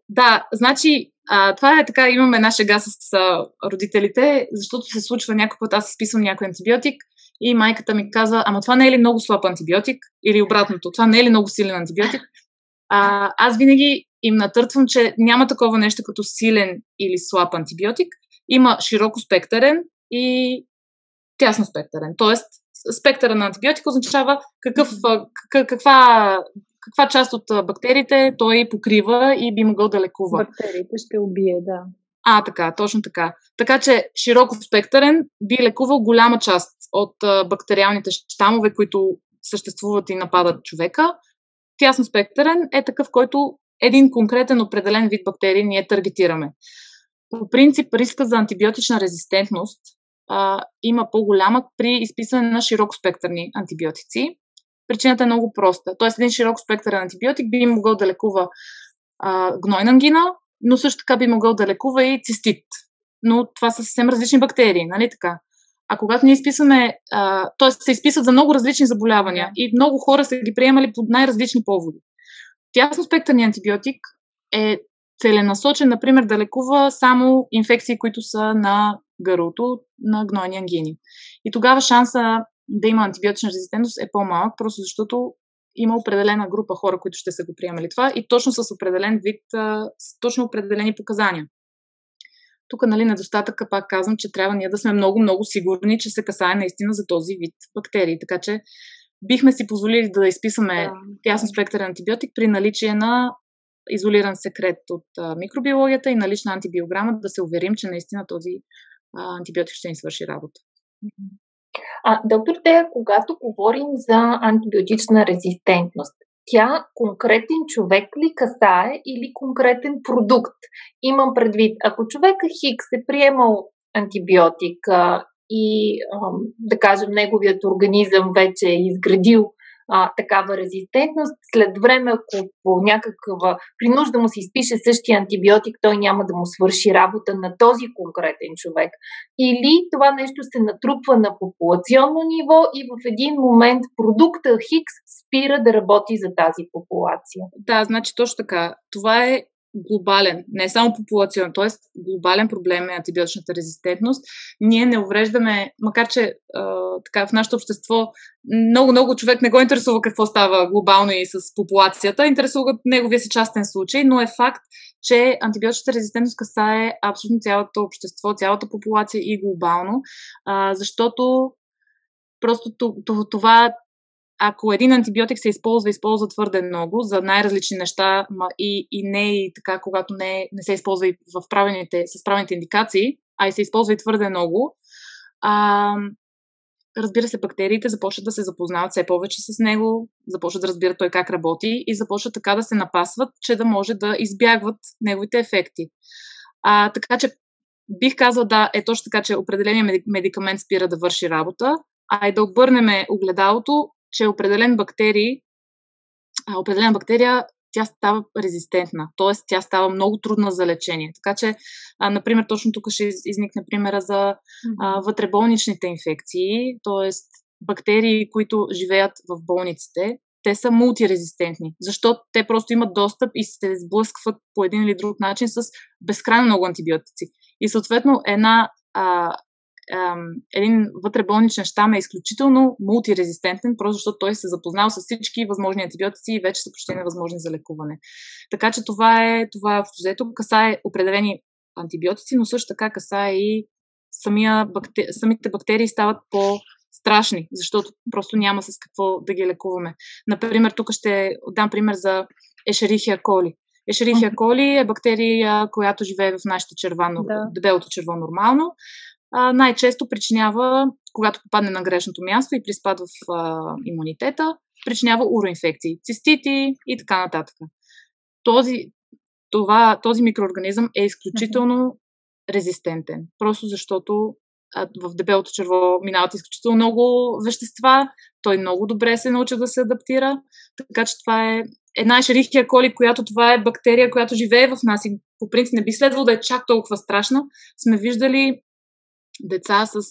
да, значи а, това е така, имаме една шега с а, родителите, защото се случва някой път, аз изписвам някой антибиотик и майката ми казва, ама това не е ли много слаб антибиотик? Или обратното, това не е ли много силен антибиотик? А, аз винаги им натъртвам, че няма такова нещо като силен или слаб антибиотик. Има широко спектърен и тясно спектърен. Тоест, спектъра на антибиотика означава какъв, каква, каква част от бактериите той покрива и би могъл да лекува. Бактериите ще убие, да. А, така, точно така. Така че широко спектърен би лекувал голяма част от бактериалните щамове, които съществуват и нападат човека. Тясно спектърен е такъв, който един конкретен определен вид бактерии ние таргетираме. По принцип, риска за антибиотична резистентност а, има по-голяма при изписване на широк спектърни антибиотици. Причината е много проста. Тоест, един широк спектър антибиотик би могъл да лекува а, гнойна ангина, но също така би могъл да лекува и цистит. Но това са съвсем различни бактерии, нали така? А когато ние изписваме, т.е. се изписват за много различни заболявания и много хора са ги приемали по най-различни поводи. Тясно спектърният антибиотик е целенасочен, например, да лекува само инфекции, които са на гърлото, на гнойни ангини. И тогава шанса да има антибиотична резистентност е по-малък, просто защото има определена група хора, които ще са го приемали това и точно с определен вид, с точно определени показания. Тук, нали, недостатъка, пак казвам, че трябва ние да сме много-много сигурни, че се касае наистина за този вид бактерии. Така че бихме си позволили да изписваме да. тясно спектър антибиотик при наличие на изолиран секрет от микробиологията и налична антибиограма, да се уверим, че наистина този антибиотик ще ни свърши работа. А, доктор Тея, когато говорим за антибиотична резистентност, тя конкретен човек ли касае или конкретен продукт? Имам предвид, ако човека Хикс е приемал антибиотик и, да кажем, неговият организъм вече е изградил а, такава резистентност. След време, ако по някаква принужда му се изпише същия антибиотик, той няма да му свърши работа на този конкретен човек. Или това нещо се натрупва на популационно ниво и в един момент продукта Хикс спира да работи за тази популация. Да, значи точно така. Това е глобален, не само популационен, т.е. глобален проблем е антибиотичната резистентност. Ние не увреждаме, макар че а, така в нашето общество много-много човек не го интересува какво става глобално и с популацията, интересува неговия си частен случай, но е факт, че антибиотичната резистентност касае абсолютно цялото общество, цялата популация и глобално, а, защото просто това ако един антибиотик се използва, използва твърде много за най-различни неща и, и не и така, когато не, не се използва и в правените, с правените индикации, а и се използва и твърде много, а, разбира се, бактериите започват да се запознават все повече с него, започват да разбират той как работи и започват така да се напасват, че да може да избягват неговите ефекти. А, така че бих казал да, е точно така, че определения медикамент спира да върши работа, а и да обърнем огледалото че определен бактерии, определена бактерия тя става резистентна, т.е. тя става много трудна за лечение. Така че, а, например, точно тук ще изникне примера за а, вътреболничните инфекции, т.е. бактерии, които живеят в болниците, те са мултирезистентни, защото те просто имат достъп и се сблъскват по един или друг начин с безкрайно много антибиотици. И съответно една а, един вътреболничен щам е изключително мултирезистентен, просто защото той се запознал с всички възможни антибиотици и вече са почти невъзможни за лекуване. Така че това е, това е взето, касае определени антибиотици, но също така касае и самия бактери... самите бактерии стават по страшни, защото просто няма с какво да ги лекуваме. Например, тук ще дам пример за Ешерихия коли. Ешерихия коли е бактерия, която живее в нашите черва, да. дебелото черво нормално а, най-често причинява, когато попадне на грешното място и приспад в а, имунитета, причинява уроинфекции, цистити и така нататък. Този, това, този микроорганизъм е изключително резистентен, просто защото а, в дебелото черво минават изключително много вещества, той много добре се научи да се адаптира, така че това е една ешерихия коли, която това е бактерия, която живее в нас и по принцип не би следвало да е чак толкова страшна. Сме виждали деца с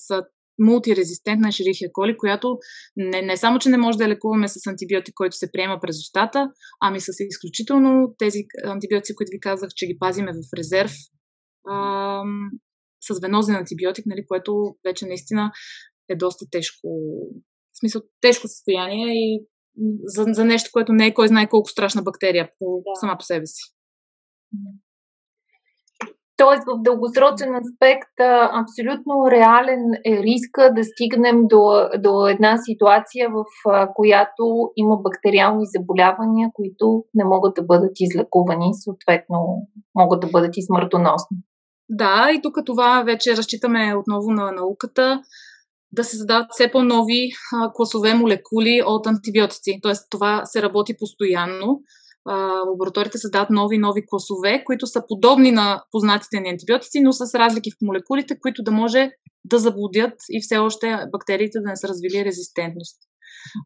мултирезистентна шерихия коли, която не, не само, че не може да лекуваме с антибиотик, който се приема през устата, ами с изключително тези антибиотици, които ви казах, че ги пазиме в резерв, а, с венозен антибиотик, нали, което вече наистина е доста тежко, в смисъл тежко състояние и за, за нещо, което не е кой знае колко страшна бактерия по, да. сама по себе си. Тоест в дългосрочен аспект абсолютно реален е риска да стигнем до, до една ситуация, в която има бактериални заболявания, които не могат да бъдат излекувани, съответно могат да бъдат и смъртоносни. Да, и тук това вече разчитаме отново на науката да се задават все по-нови класове молекули от антибиотици. Тоест това се работи постоянно лабораториите създават нови нови класове, които са подобни на познатите ни антибиотици, но с разлики в молекулите, които да може да заблудят и все още бактериите да не са развили резистентност.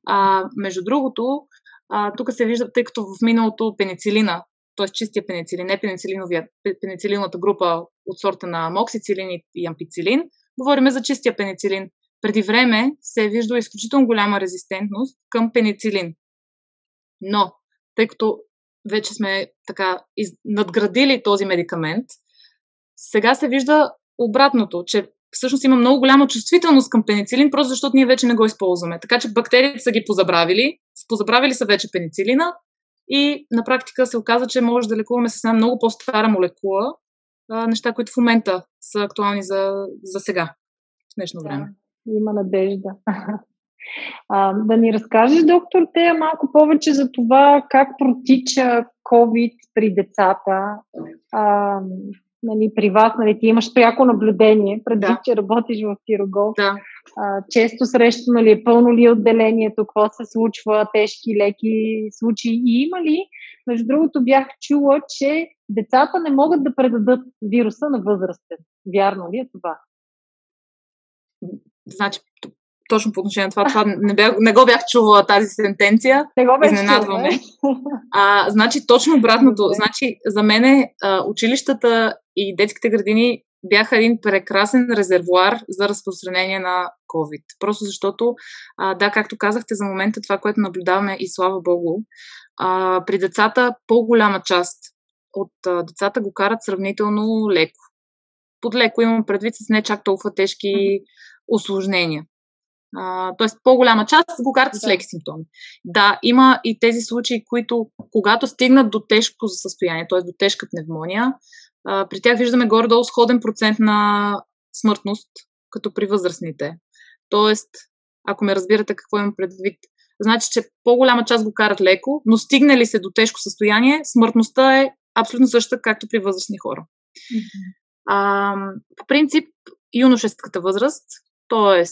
А, между другото, а, тук се вижда, тъй като в миналото пеницилина, т.е. чистия пеницилин, не пеницилиновия, пеницилиновата група от сорта на моксицилин и ампицилин, говориме за чистия пеницилин. Преди време се е виждала изключително голяма резистентност към пеницилин. Но, тъй като вече сме така из... надградили този медикамент, сега се вижда обратното, че всъщност има много голяма чувствителност към пеницилин, просто защото ние вече не го използваме. Така че бактериите са ги позабравили, позабравили са вече пеницилина и на практика се оказа, че може да лекуваме с една много по-стара молекула, а, неща, които в момента са актуални за, за сега, в днешно време. Да, има надежда. (laughs) А, да ни разкажеш, доктор Тея, малко повече за това как протича COVID при децата. А, нали, при вас, нали, ти имаш пряко наблюдение, преди да. че работиш в Пирогол. Да. А, често срещу, нали, пълно ли е отделението, какво се случва, тежки, леки случаи. И има ли, между другото, бях чула, че децата не могат да предадат вируса на възрастен. Вярно ли е това? Значи, точно по отношение на това, това не, бях, не го бях чувала тази сентенция. Не го бях Изненадваме. А, значи, точно обратното. Значи, за мен училищата и детските градини бяха един прекрасен резервуар за разпространение на COVID. Просто защото, а, да, както казахте, за момента това, което наблюдаваме и слава Богу, а, при децата по-голяма част от а, децата го карат сравнително леко. Под леко имам предвид с не чак толкова тежки осложнения. Тоест, по-голяма част го карат с леки симптоми. Да, има и тези случаи, които, когато стигнат до тежко състояние, т.е. до тежка пневмония, а, при тях виждаме горе-долу сходен процент на смъртност, като при възрастните. Тоест, ако ме разбирате какво имам предвид, значи, че по-голяма част го карат леко, но стигнали се до тежко състояние, смъртността е абсолютно същата, както при възрастни хора. Mm-hmm. А, по принцип, юношеската възраст, т.е.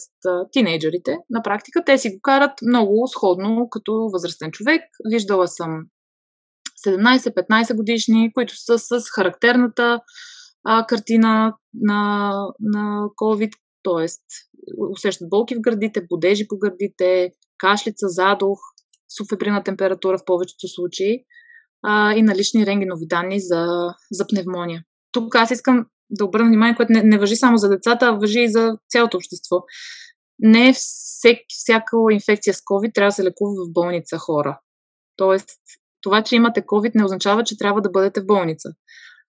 тинейджерите, на практика те си го карат много сходно като възрастен човек. Виждала съм 17-15 годишни, които са с характерната а, картина на, на COVID, т.е. усещат болки в гърдите, бодежи по гърдите, кашлица, задух, суфебрина температура в повечето случаи а, и налични рентгенови данни за, за пневмония. Тук аз искам да обърна внимание, което не, не въжи само за децата, а въжи и за цялото общество. Не всек, всяка инфекция с COVID трябва да се лекува в болница хора. Тоест, това, че имате COVID, не означава, че трябва да бъдете в болница.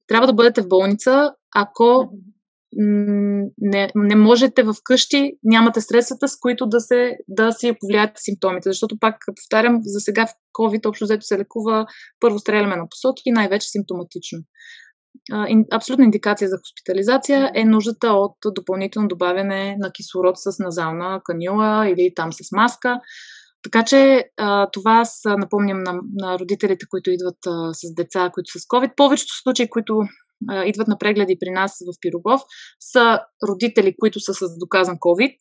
Трябва да бъдете в болница, ако не, не можете вкъщи, нямате средствата, с които да, се, да си повлияете симптомите. Защото, пак повтарям, за сега в COVID общо взето се лекува първо стреляме на посоки най-вече симптоматично. Абсолютна индикация за хоспитализация е нуждата от допълнително добавяне на кислород с назална канюла или там с маска. Така че а, това аз напомням на, на родителите, които идват а, с деца, които са с COVID. Повечето случаи, които а, идват на прегледи при нас в Пирогов, са родители, които са с доказан COVID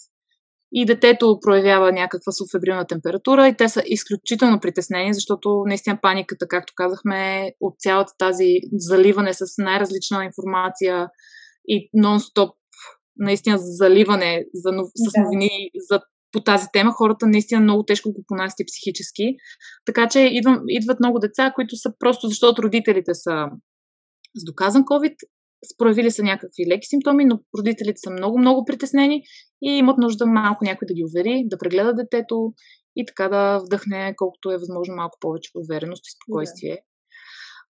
и детето проявява някаква суфебрилна температура и те са изключително притеснени, защото наистина паниката, както казахме, от цялата тази заливане с най-различна информация и нон-стоп наистина заливане за, с новини за по тази тема, хората наистина много тежко го понасят психически. Така че идвам, идват много деца, които са просто защото родителите са с доказан COVID, проявили са някакви леки симптоми, но родителите са много-много притеснени и имат нужда малко някой да ги увери, да прегледа детето и така да вдъхне колкото е възможно малко повече увереност и спокойствие. Да.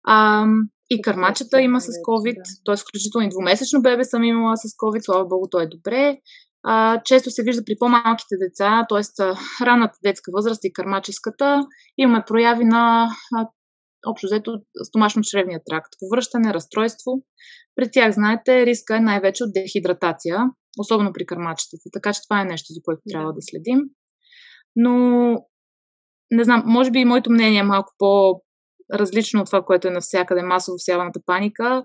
А, и кърмачета има с COVID, да. т.е. включително и двумесечно бебе съм имала с COVID, слава богу, то е добре. А, често се вижда при по-малките деца, т.е. ранната детска възраст и кармаческата, имаме прояви на общо взето стомашно-чревния тракт, повръщане, разстройство. При тях, знаете, риска е най-вече от дехидратация, особено при кърмачетата, така че това е нещо, за което трябва да следим. Но, не знам, може би и моето мнение е малко по различно от това, което е навсякъде масово всяваната паника.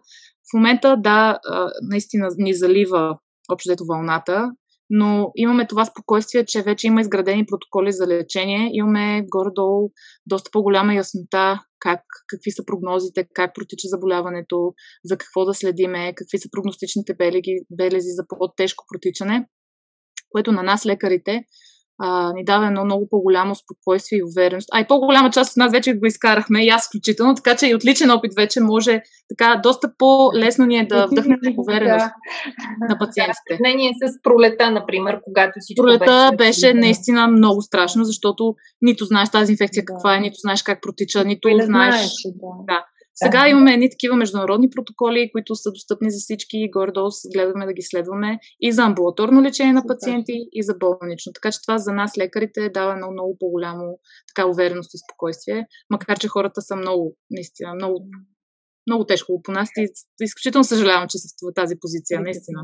В момента, да, наистина ни залива общо взето вълната. Но имаме това спокойствие, че вече има изградени протоколи за лечение, имаме горе-долу доста по-голяма яснота как, какви са прогнозите, как протича заболяването, за какво да следиме, какви са прогностичните белези, белези за по-тежко протичане, което на нас лекарите а, ни дава едно много по-голямо спокойствие и увереност. А и по-голяма част от нас вече го изкарахме, и аз включително, така че и отличен опит вече може така доста по-лесно ни е да вдъхнем увереност да. на пациентите. Сравнение с пролета, например, когато всичко Пролета беше, беше наистина много страшно, защото нито знаеш тази инфекция каква е, нито знаеш как протича, нито да знаеш... знаеш да. да. Сега да. имаме едни такива международни протоколи, които са достъпни за всички и горе-долу гледаме да ги следваме и за амбулаторно лечение на пациенти, и за болнично. Така че това за нас лекарите дава едно много по-голямо така увереност и спокойствие, макар че хората са много, наистина, много много тежко по нас и изключително съжалявам, че са в тази позиция, наистина.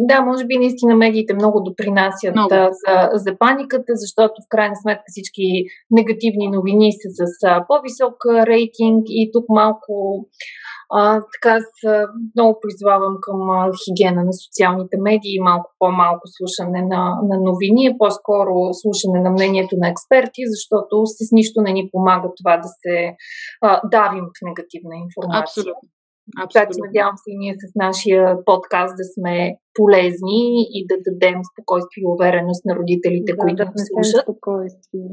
Да, може би наистина медиите много допринасят много. За, за паниката, защото в крайна сметка всички негативни новини са с по-висок рейтинг и тук малко а, така с, много призвавам към а, хигиена на социалните медии, малко по-малко слушане на, на новини, по-скоро слушане на мнението на експерти, защото с нищо не ни помага това да се а, давим в негативна информация. Абсолютно. Абсолютно. Така надявам се и ние с нашия подкаст да сме полезни и да дадем спокойствие и увереност на родителите, да, които да слушат. Спокойствие.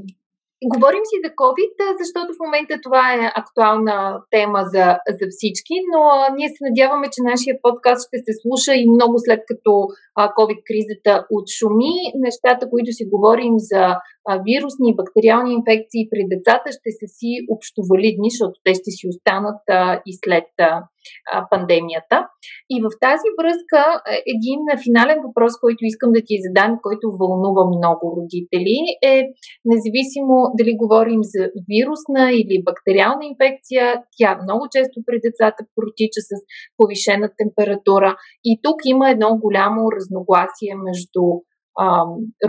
Говорим си за COVID, защото в момента това е актуална тема за, за всички, но ние се надяваме, че нашия подкаст ще се слуша и много след като COVID-кризата отшуми. Нещата, които си говорим за вирусни и бактериални инфекции при децата, ще са си общовалидни, защото те ще си останат и след пандемията. И в тази връзка един финален въпрос, който искам да ти задам, който вълнува много родители е независимо дали говорим за вирусна или бактериална инфекция, тя много често при децата протича с повишена температура. И тук има едно голямо разногласие между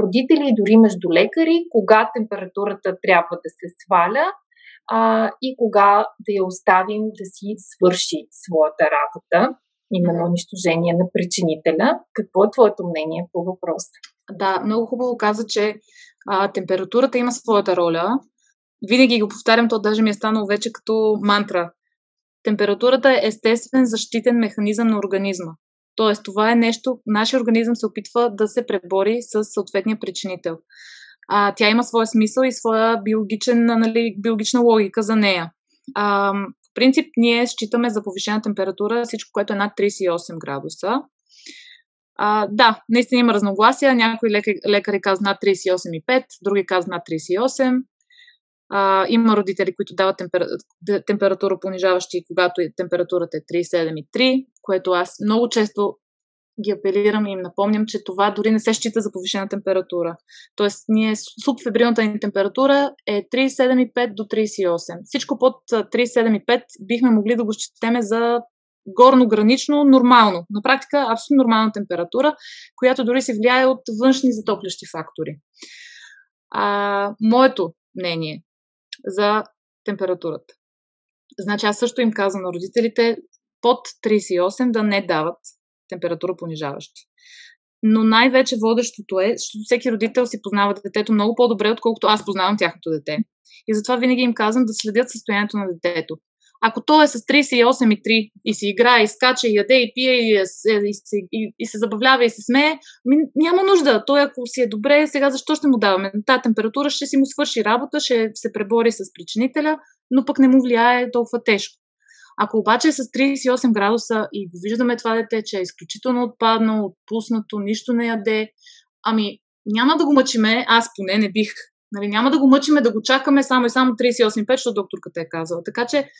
родители и дори между лекари, кога температурата трябва да се сваля а, и кога да я оставим да си свърши своята работа, именно унищожение на причинителя. Какво е твоето мнение по въпроса? Да, много хубаво каза, че а, температурата има своята роля. Винаги го повтарям, то даже ми е станало вече като мантра. Температурата е естествен защитен механизъм на организма. Тоест, това е нещо, нашия организъм се опитва да се пребори с съответния причинител а, тя има своя смисъл и своя биологичен, нали, биологична логика за нея. А, в принцип, ние считаме за повишена температура всичко, което е над 38 градуса. А, да, наистина има разногласия. Някои лекари, лекари казват над 38,5, други казват над 38. А, има родители, които дават темпер... температура понижаващи, когато температурата е 37,3, което аз много често ги апелирам и им напомням, че това дори не се счита за повишена температура. Тоест, ние субфебрилната ни температура е 37,5 до 38. Всичко под 37,5 бихме могли да го считеме за горно гранично нормално. На практика абсолютно нормална температура, която дори се влияе от външни затоплящи фактори. А, моето мнение за температурата. Значи аз също им казвам на родителите под 38 да не дават температура понижаващи. Но най-вече водещото е, защото всеки родител си познава детето много по-добре, отколкото аз познавам тяхното дете. И затова винаги им казвам да следят състоянието на детето. Ако то е с 38,3 и си играе, и скача, и яде, и пие, и, и, и, и, и се забавлява, и се смее, ми, няма нужда. Той, ако си е добре, сега защо ще му даваме? Та температура ще си му свърши работа, ще се пребори с причинителя, но пък не му влияе толкова тежко. Ако обаче е с 38 градуса и го виждаме това дете, че е изключително отпаднало, отпуснато, нищо не яде, ами няма да го мъчиме, аз поне не бих. Нали, няма да го мъчиме да го чакаме само и само 38,5, защото докторката е казала. Така че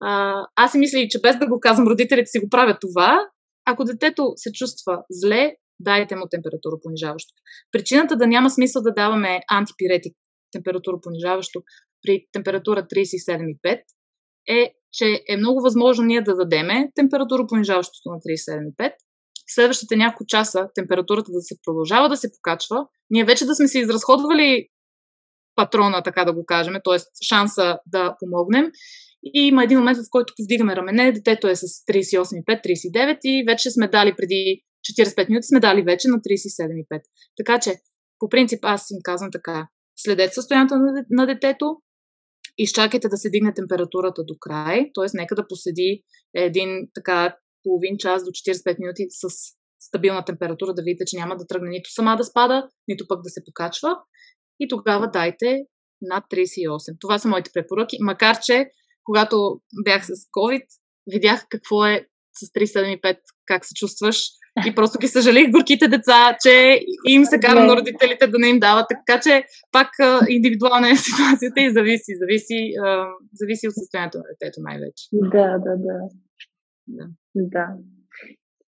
а, аз си мисля, че без да го казвам, родителите си го правят това. Ако детето се чувства зле, дайте му температура понижаващо. Причината да няма смисъл да даваме антипиретик температура понижаващо при температура 37,5 е, че е много възможно ние да дадеме температура понижаващото на 37,5. Следващите няколко часа температурата да се продължава да се покачва. Ние вече да сме се изразходвали патрона, така да го кажем, т.е. шанса да помогнем. И има един момент, в който повдигаме рамене, детето е с 38,5-39 и вече сме дали преди 45 минути сме дали вече на 37,5. Така че, по принцип, аз им казвам така. Следете състоянието на детето, изчакайте да се дигне температурата до край, т.е. нека да поседи един така половин час до 45 минути с стабилна температура, да видите, че няма да тръгне нито сама да спада, нито пък да се покачва. И тогава дайте над 38. Това са моите препоръки, макар че когато бях с COVID, видях какво е с 375, как се чувстваш и (laughs) просто ги съжалих горките деца, че им се кара на родителите да не им дават. Така че пак индивидуална е ситуацията и зависи, зависи, зависи от състоянието на детето най-вече. Да, да, да. Да. да.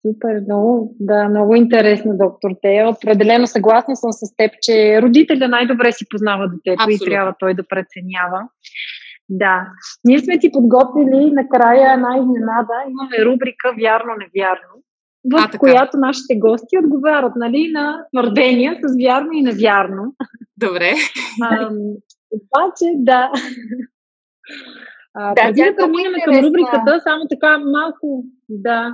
Супер, много, да, много интересно, доктор Тея. Определено съгласна съм с теб, че родителя най-добре си познава детето Абсолютно. и трябва той да преценява. Да. Ние сме ти подготвили накрая една изненада. Имаме рубрика Вярно-невярно, в а, която нашите гости отговарят нали, на твърдения с вярно и невярно. Добре. (laughs) А, обаче, да. А, да, преди да преминем към рубриката, само така малко, да,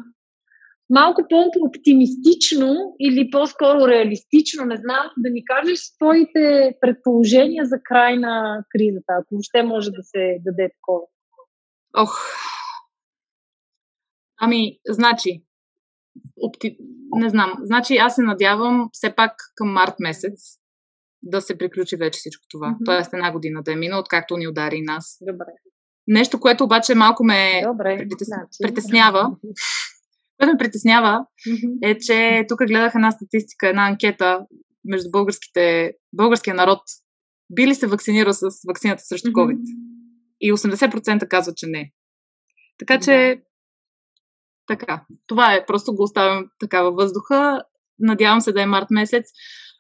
малко по-оптимистично или по-скоро реалистично, не знам, да ни кажеш своите предположения за край на кризата, ако въобще може да се даде такова. Ох. Ами, значи, опти... не знам, значи аз се надявам все пак към март месец да се приключи вече всичко това. Mm-hmm. Тоест една година да е мина, откакто ни удари нас. Добре. Нещо, което обаче малко ме Добре, притес... значи. притеснява, (laughs) което ме притеснява е, че тук гледах една статистика, една анкета между българските, българския народ. Би ли се вакцинира с вакцината срещу COVID? И 80% казват, че не. Така че, така. Това е, просто го оставям така във въздуха. Надявам се да е март месец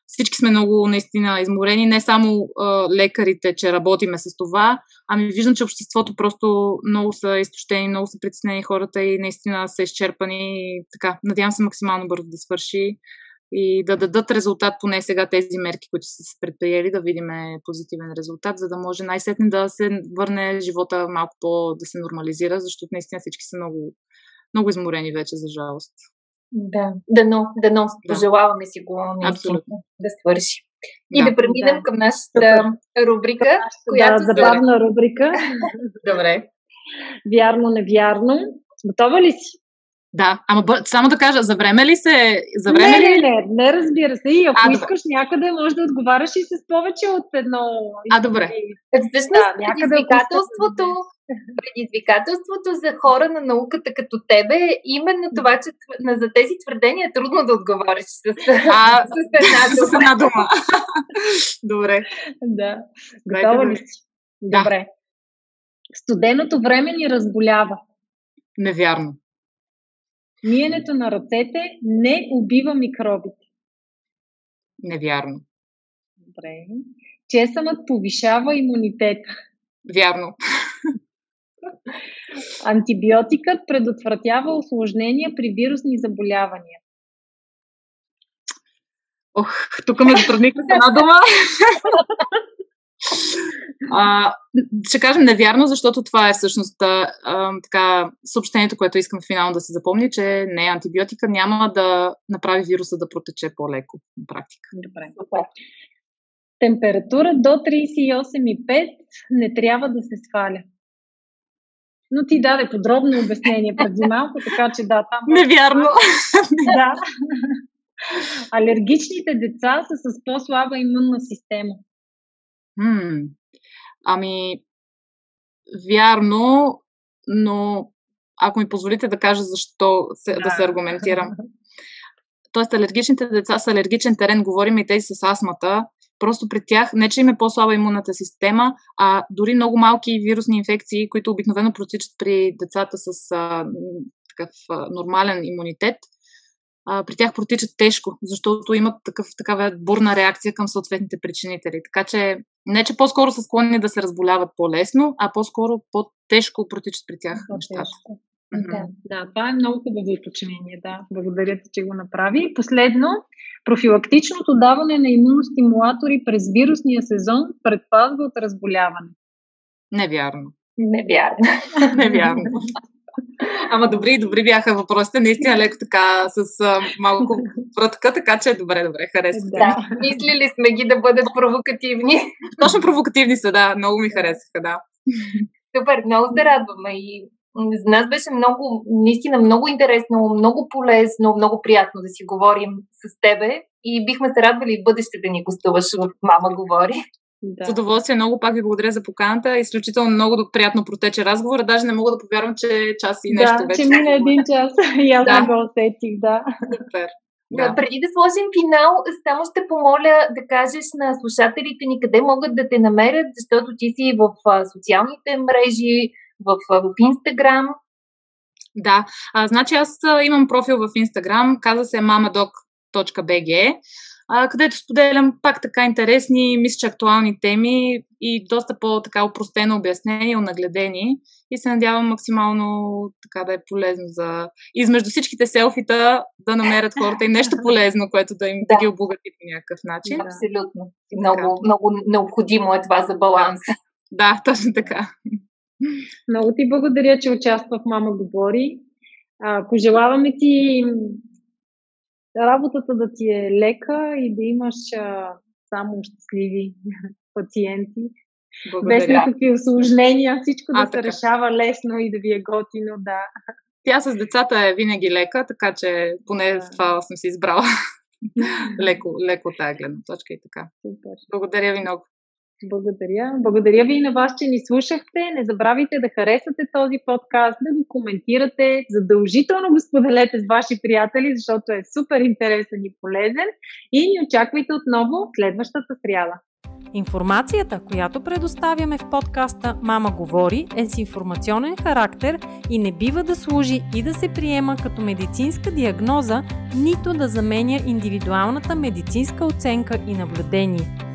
всички сме много наистина изморени, не само а, лекарите, че работиме с това, ами виждам, че обществото просто много са изтощени, много са притеснени хората и наистина са изчерпани. Така, надявам се максимално бързо да свърши и да дадат резултат поне сега тези мерки, които са се предприели, да видим позитивен резултат, за да може най-сетне да се върне живота малко по да се нормализира, защото наистина всички са много, много изморени вече, за жалост. Да, дано, дано, да. пожелаваме си го Абсолютно. да свърши. И да, да преминем да. към нашата рубрика, нашата, която... Да, забавна рубрика. (laughs) Добре. Вярно, невярно. Готова ли си? Да, ама бъ... само да кажа, за време ли се... За време не, ли... не, не, не, разбира се. И ако а, искаш добре. някъде, може да отговаряш и с повече от едно... А, добре. Всъщност, да, предизвикателството, предизвикателството за хора на науката като тебе е именно това, че за тези твърдения е трудно да отговориш с, а, с една дума. С една дума. (laughs) добре. Да. Готова ли си? Да. Добре. Студеното време ни разболява. Невярно. Миенето на ръцете не убива микробите. Невярно. Добре. Чесънът повишава имунитета. Вярно. (laughs) Антибиотикът предотвратява осложнения при вирусни заболявания. Ох, тук ме затруднихме с една дума. (laughs) А, ще кажем невярно, защото това е всъщност а, така, съобщението, което искам финално да се запомни, че не антибиотика, няма да направи вируса да протече по-леко на практика. Добре. Температура до 38,5 не трябва да се сваля. Но ти даде подробно обяснение преди малко, така че да, там... (laughs) Невярно. (laughs) да. Алергичните деца са с по-слаба имунна система. М- ами, вярно, но ако ми позволите да кажа защо се, да. да се аргументирам. Тоест, алергичните деца са алергичен терен, говорим и тези с астмата. Просто при тях не, че им е по-слаба имунната система, а дори много малки вирусни инфекции, които обикновено протичат при децата с а, такъв а, нормален имунитет, а, при тях протичат тежко, защото имат такъв, такава бурна реакция към съответните причинители. Така че не, че по-скоро са склонни да се разболяват по-лесно, а по-скоро по-тежко протичат при тях нещата. Да, да, това е много хубаво уточнение. Да. Благодаря ти, че го направи. Последно, профилактичното даване на имуностимулатори през вирусния сезон предпазва от разболяване. Невярно. Невярно. (laughs) Невярно. Ама добри, добри бяха въпросите. Наистина леко така, с а, малко вратка, така че добре, добре, харесва. Да, мислили сме ги да бъдат провокативни. Точно провокативни са, да. Много ми харесаха, да. Супер, много се радваме и за нас беше много, наистина много интересно, много полезно, много приятно да си говорим с тебе и бихме се радвали в бъдеще да ни гостуваш в Мама говори. Да. С удоволствие много пак ви благодаря за поканата. Изключително много приятно протече разговора. Даже не мога да повярвам, че час и нещо да, вече. че мина един час и аз да. го усетих, да. Супер. Да. Преди да сложим финал, само ще помоля да кажеш на слушателите ни къде могат да те намерят, защото ти си в социалните мрежи, в, в Инстаграм. Да, а, значи аз имам профил в Инстаграм, каза се mamadoc.bg, а, където споделям пак така интересни, мисля, че актуални теми и доста по-така упростено обяснение, нагледени и се надявам максимално така да е полезно за... Измежду всичките селфита да намерят хората и нещо полезно, което да им да, да ги обогати по някакъв начин. Абсолютно. Много, много необходимо е това за баланс. Да, точно така. Много ти благодаря, че участва в Мама Говори. А, пожелаваме ти работата да ти е лека и да имаш а, само щастливи (laughs) пациенти. Благодаря. Без никакви осложнения, всичко а, да така. се решава лесно и да ви е готино, да. Тя с децата е винаги лека, така че поне да. това съм си избрала. (laughs) леко, леко тази гледна точка и така. Супер. Благодаря ви много. Благодаря. Благодаря ви и на вас, че ни слушахте. Не забравяйте да харесате този подкаст, да го коментирате. Задължително го споделете с ваши приятели, защото е супер интересен и полезен. И ни очаквайте отново следващата сряда. Информацията, която предоставяме в подкаста Мама говори е с информационен характер и не бива да служи и да се приема като медицинска диагноза, нито да заменя индивидуалната медицинска оценка и наблюдение.